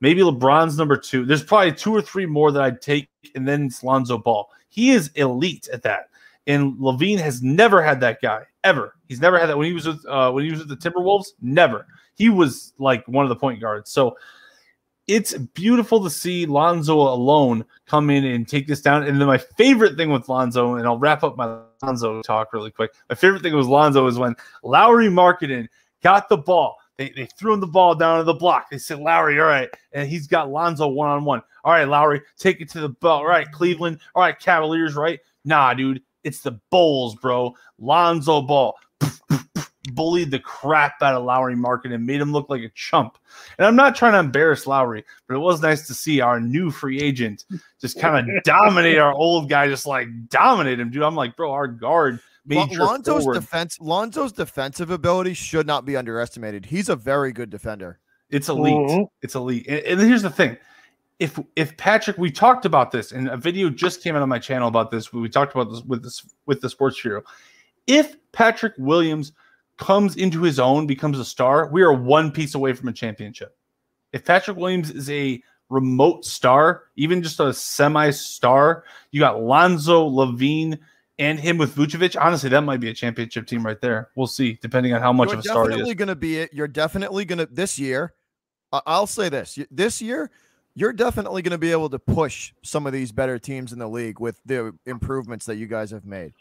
Maybe LeBron's number two. There's probably two or three more that I'd take, and then it's Lonzo Ball. He is elite at that. And LaVine has never had that guy ever. He's never had that when he was with uh, when he was with the Timberwolves. Never. He was like one of the point guards. So it's beautiful to see Lonzo alone come in and take this down. And then my favorite thing with Lonzo, and I'll wrap up my Lonzo talk really quick. My favorite thing with Lonzo is when Lauri Markkanen got the ball. They, they threw him the ball down to the block. They said, Lauri, all right. And he's got Lonzo one on one. All right, Lauri, take it to the ball. All right, Cleveland. All right, Cavaliers, right? Nah, dude. It's the Bulls, bro. Lonzo Ball bullied the crap out of Lauri Markkanen and made him look like a chump. And I'm not trying to embarrass Lauri, but it was nice to see our new free agent just kind of dominate our old guy, just like dominate him, dude. I'm like, bro, our guard Lon- major Lonzo's forward. defense Lonzo's defensive ability should not be underestimated. He's a very good defender. It's elite. Mhm. It's elite. And, and here's the thing. If if Patrick, we talked about this, and a video just came out on my channel about this. We talked about this with this with the sports hero. If Patrick Williams comes into his own, becomes a star, we are one piece away from a championship. If Patrick Williams is a remote star, even just a semi star. You got Lonzo, LaVine, and him with Vucevic. Honestly, that might be a championship team right there. We'll see, depending on how much You're of a star he definitely is. going to be it. You're definitely going to this year. I'll say this: this year, you're definitely going to be able to push some of these better teams in the league with the improvements that you guys have made.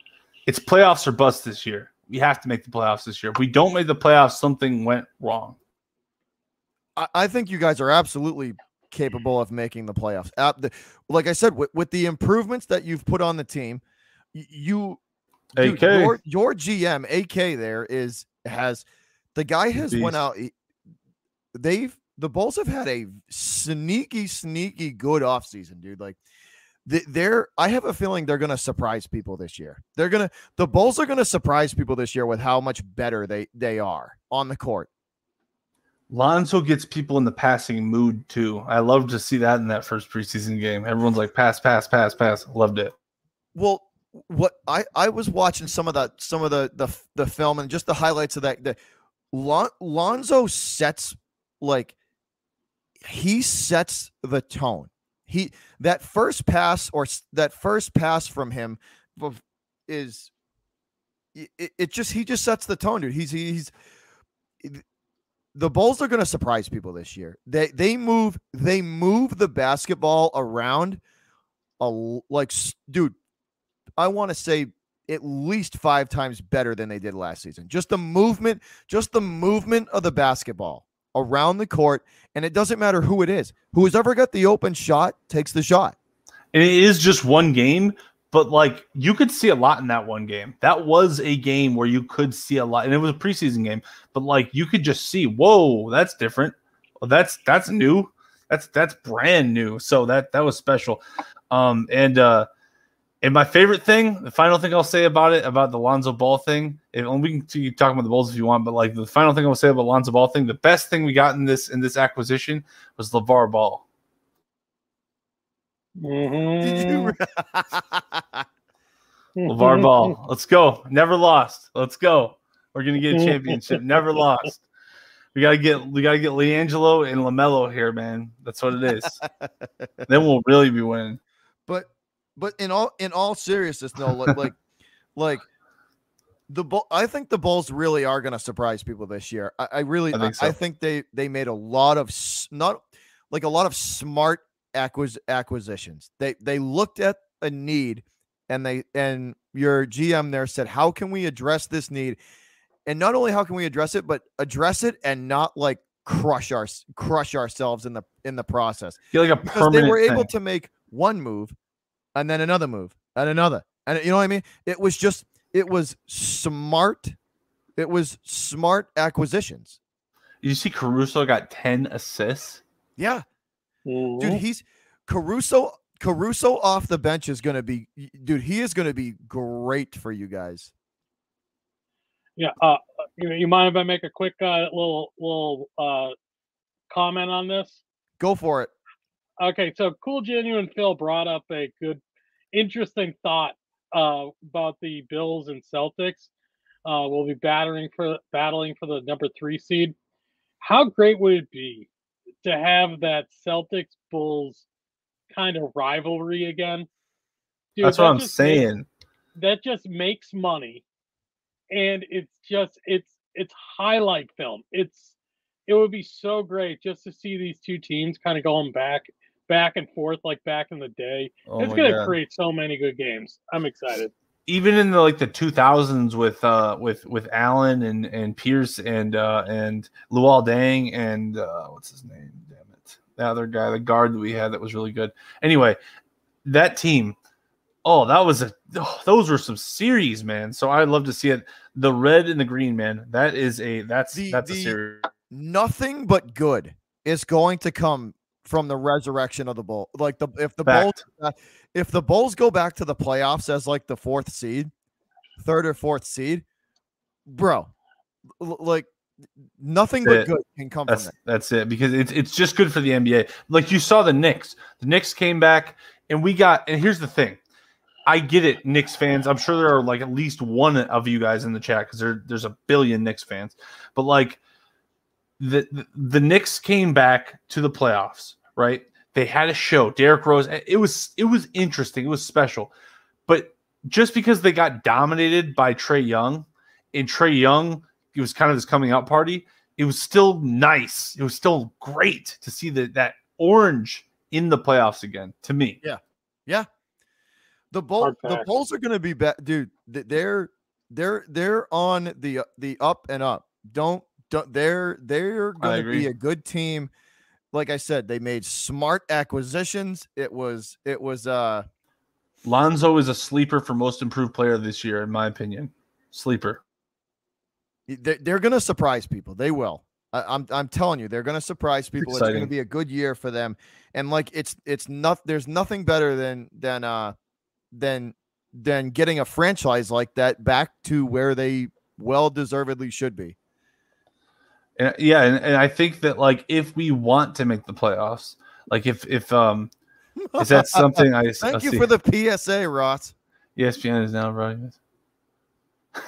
It's playoffs or bust this year. We have to make the playoffs this year. If we don't make the playoffs, something went wrong. I, I think you guys are absolutely capable of making the playoffs. At the, like I said, with, with the improvements that you've put on the team, you dude, AK. your your GM AK there is has the guy has went out. They've the Bulls have had a sneaky, sneaky good offseason, dude. Like they're I have a feeling they're gonna surprise people this year. They're gonna the Bulls are gonna surprise people this year with how much better they they are on the court. Lonzo gets people in the passing mood too. I love to see that in that first preseason game. Everyone's like pass, pass, pass, pass. Loved it. Well, what I I was watching some of the some of the the the film and just the highlights of that. The Lon, Lonzo sets like he sets the tone. He that first pass or that first pass from him is it, it- just he just sets the tone, dude. He's he's the Bulls are going to surprise people this year. They they move they move the basketball around a like dude I want to say at least five times better than they did last season. Just the movement, just the movement of the basketball around the court, and it doesn't matter who it is. Who's ever got the open shot takes the shot. And it is just one game, but like you could see a lot in that one game. That was a game where you could see a lot, and it was a preseason game, but like you could just see, whoa, that's different. That's that's new. That's that's brand new. So that that was special. Um and uh and my favorite thing, the final thing I'll say about it, about the Lonzo Ball thing, and we can keep talking about the Bulls if you want, but like the final thing I'll say about Lonzo Ball thing, the best thing we got in this in this acquisition was LeVar Ball. You? Mm-hmm. LeVar Ball. Let's go. Never lost. Let's go. We're gonna get a championship. Never lost. We gotta get we gotta get LiAngelo and LaMelo here, man. That's what it is. then we'll really be winning. But in all in all seriousness though like like, like the bull i think the bulls really are going to surprise people this year i, I really I think I, think they they made a lot of not like a lot of smart acquis- acquisitions they they looked at a need and they and your gm there said how can we address this need and not only how can we address it but address it and not like crush our crush ourselves in the in the process Get like a because permanent. they were able thing. to make one move and then another move and another and you know what i mean it was just it was smart it was smart acquisitions You see, Caruso got ten assists. yeah Mhm. dude he's caruso caruso off the bench is going to be dude he is going to be great for you guys Yeah. Uh, you, you mind if I make a quick uh, little little uh, comment on this? go for it Okay, so cool, genuine Phil brought up a good, interesting thought uh, about the Bills and Celtics. Uh, will be battering for battling for the number three seed. How great would it be to have that Celtics Bulls kind of rivalry again? Dude, That's what that I'm just makes- saying. that just makes money and it's just it's it's highlight film it's it would be so great just to see these two teams kind of going back back and forth like back in the day Oh it's going to God. create so many good games i'm excited Even in the like the 2000s with uh with with Allen and and Pierce and uh and Luol Deng and uh what's his name? Damn it, the other guy, the guard that we had that was really good. Anyway, that team. Oh, that was a oh, those were some series, man. So I'd love to see it. The red and the green, man. That is a that's The- that's a series. nothing but good is going to come from the resurrection of the bull like the if the Fact. bulls if the bulls go back to the playoffs as like the fourth seed third or fourth seed bro like nothing but it. good can come That's from it that's it because it's it's just good for the NBA. Like you saw the Knicks. The Knicks came back and we got and here's the thing. I get it, Knicks fans. I'm sure there are like at least one of you guys in the chat because there, there's a billion Knicks fans. But like the, the the Knicks came back to the playoffs, right? They had a show. Derrick Rose. It was it was interesting. It was special. But just because they got dominated by Trae Young, and Trae Young, it was kind of this coming out party. It was still nice. It was still great to see that that orange in the playoffs again. To me, yeah, yeah. The bull, the Bulls are going to be back, dude. They're they're they're on the the up and up. Don't don't they're they're going to be a good team. Like I said, they made smart acquisitions. It was it was uh Lonzo is a sleeper for most improved player this year, in my opinion. Sleeper. They're going to surprise people. They will. I'm, I'm telling you, they're going to surprise people. It's, it's going to be a good year for them. And like it's it's not there's nothing better than than uh than than getting a franchise like that back to where they well deservedly should be. And, yeah, and, and I think that like if we want to make the playoffs, like if if um is that something I thank I you see. for the PSA, Ross. ESPN is now right.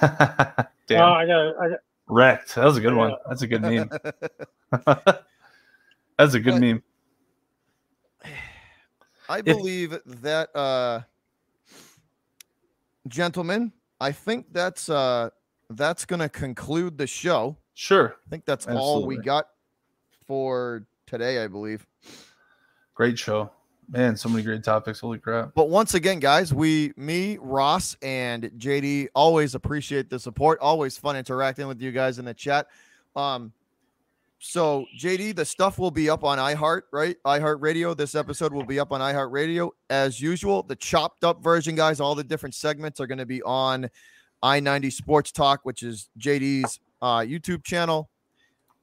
Damn. Oh, I got, I got wrecked. That was a good yeah. one. That's a good meme. That's a good but, meme. I believe if, that uh gentlemen, I think that's uh that's gonna conclude the show. Sure. I think that's Absolutely. all we got for today, I believe. Great show. Man, so many great topics. Holy crap. But once again, guys, we, me, Ross, and JD always appreciate the support. Always fun interacting with you guys in the chat. Um, so JD, the stuff will be up on iHeart, right? iHeart Radio. This episode will be up on iHeart Radio as usual. The chopped up version, guys, all the different segments are going to be on I90 Sports Talk, which is JD's uh, YouTube channel.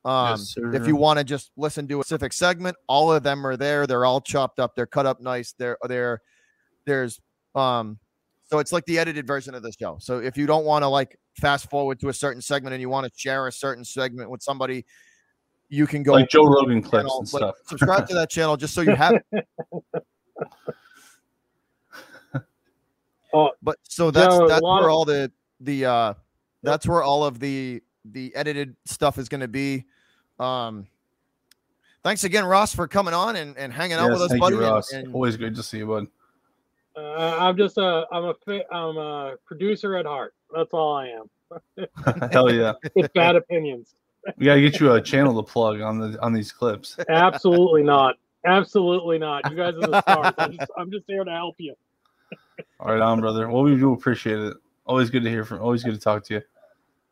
Um, yes, if you want to just listen to a specific segment, all of them are there. They're all chopped up. They're cut up nice. They're there. There's um, so it's like the edited version of the show. So if you don't want to like fast forward to a certain segment and you want to share a certain segment with somebody, you can go like Joe Rogan clips channel, and like, stuff. subscribe to that channel just so you have it. oh, but so that's that's where all the the uh that's where all of the the edited stuff is going to be. Um, thanks again, Ross, for coming on and, and hanging yes, out with us, buddy. You, Ross. And, and, Always good to see you, bud. Uh, I'm just a I'm a I'm a producer at heart. That's all I am. Hell yeah! With bad opinions. We gotta get you a channel to plug on the on these clips. Absolutely not. Absolutely not. You guys are the stars. I'm just, I'm just here to help you. all right, on brother. Well, we do appreciate it. Always good to hear from. Always good to talk to you.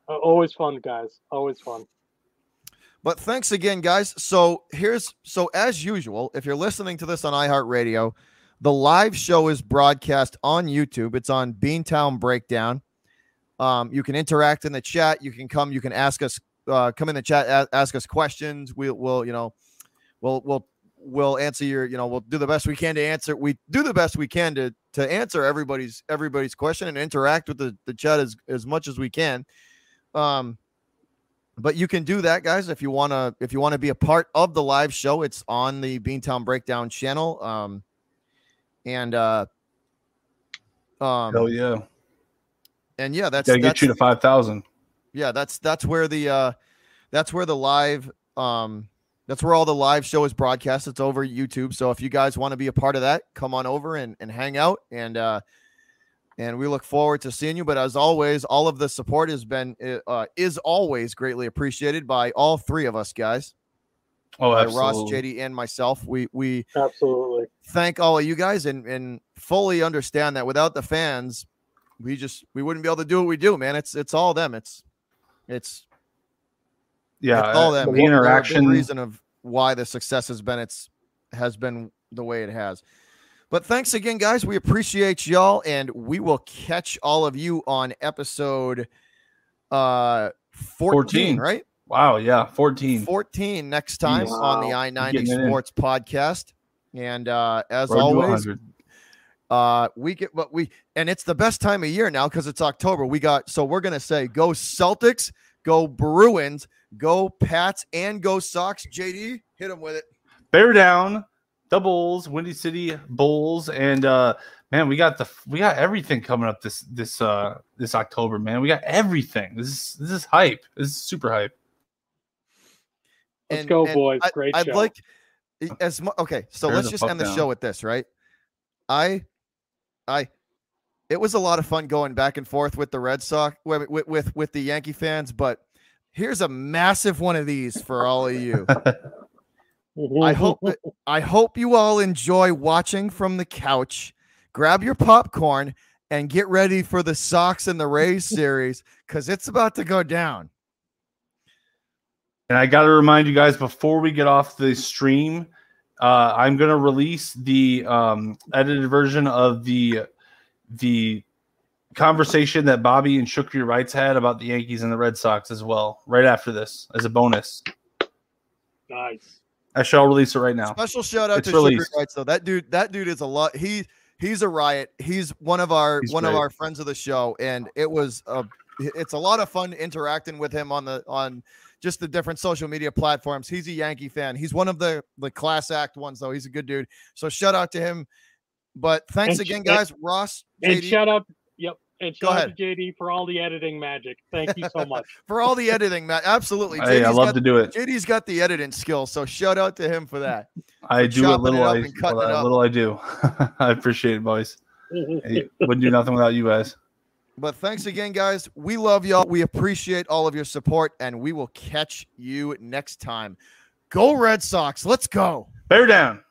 Uh, always fun, guys. Always fun. But thanks again, guys. So here's so as usual, if you're listening to this on iHeartRadio, the live show is broadcast on YouTube. It's on Beantown Breakdown. Um, you can interact in the chat. You can come. You can ask us. Uh, come in the chat. ask us questions. We'll, we'll, you know, we'll, we'll, we'll answer your. You know, we'll do the best we can to answer. We do the best we can to to answer everybody's everybody's question and interact with the the chat as as much as we can. Um, but you can do that, guys. If you wanna, if you want to be a part of the live show, it's on the Beantown Breakdown channel. Um, and uh, um, hell yeah, and yeah, that's gotta that's, get you to five thousand. Yeah, that's that's where the uh, that's where the live um, that's where all the live show is broadcast. It's over YouTube. So if you guys want to be a part of that, come on over and and hang out and uh and we look forward to seeing you. But as always, all of the support has been uh, is always greatly appreciated by all three of us guys. Oh, absolutely. Ross, JD, and myself. We we absolutely thank all of you guys and and fully understand that without the fans, we just we wouldn't be able to do what we do, man. It's it's all them. It's it's yeah, it's all them. The interaction reason of why the success has been it's has been the way it has. But thanks again, guys. We appreciate y'all, and we will catch all of you on episode uh 14, 14. right? Wow, yeah, 14. 14 next time wow. on the I-90 Sports in. podcast. And uh as Road always, uh we get what we and it's the best time of year now because it's October. We got so we're gonna say go Celtics, go Bruins, go Pats, and go Sox. JD, hit them with it. Bear down doubles, Windy City Bulls, and uh man, we got the we got everything coming up this this uh this October, man. We got everything. This is this is hype. This is super hype. Let's and, go, boys! I, Great I'd show. like as mu- okay, so Tear let's just fuck end the show with this, right? I, I, it was a lot of fun going back and forth with the Red Sox with with with, with the Yankee fans, but here's a massive one of these for all of you. I hope that, I hope you all enjoy watching from the couch. Grab your popcorn and get ready for the Sox and the Rays series because it's about to go down. And I got to remind you guys before we get off the stream, uh, I'm going to release the um, edited version of the the conversation that Bobby and Shukri Wrights had about the Yankees and the Red Sox as well, right after this as a bonus. nice. I shall release it right now. Special shout out It's to Sugar. Rights though. That dude, that dude is a lot. He he's a riot. He's one of our He's one of our friends of the show, and it was a it's a lot of fun interacting with him on the on just the different social media platforms. He's a Yankee fan. He's one of the the class act ones though. He's a good dude. So shout out to him. But thanks And sh- again, and- guys. Ross, And JD, shout out, yep. And Go shout out to JD for all the editing magic. Thank you so much. for all the editing, Matt. Absolutely. Hey, I love got, to do it. JD's got the editing skills, so shout out to him for that. I for do what chopping it little I, and cutting what it I- up. little I do. I appreciate it, boys. Hey, wouldn't do nothing without you guys. But thanks again, guys. We love y'all. We appreciate all of your support, and we will catch you next time. Go Red Sox. Let's go. Bear down.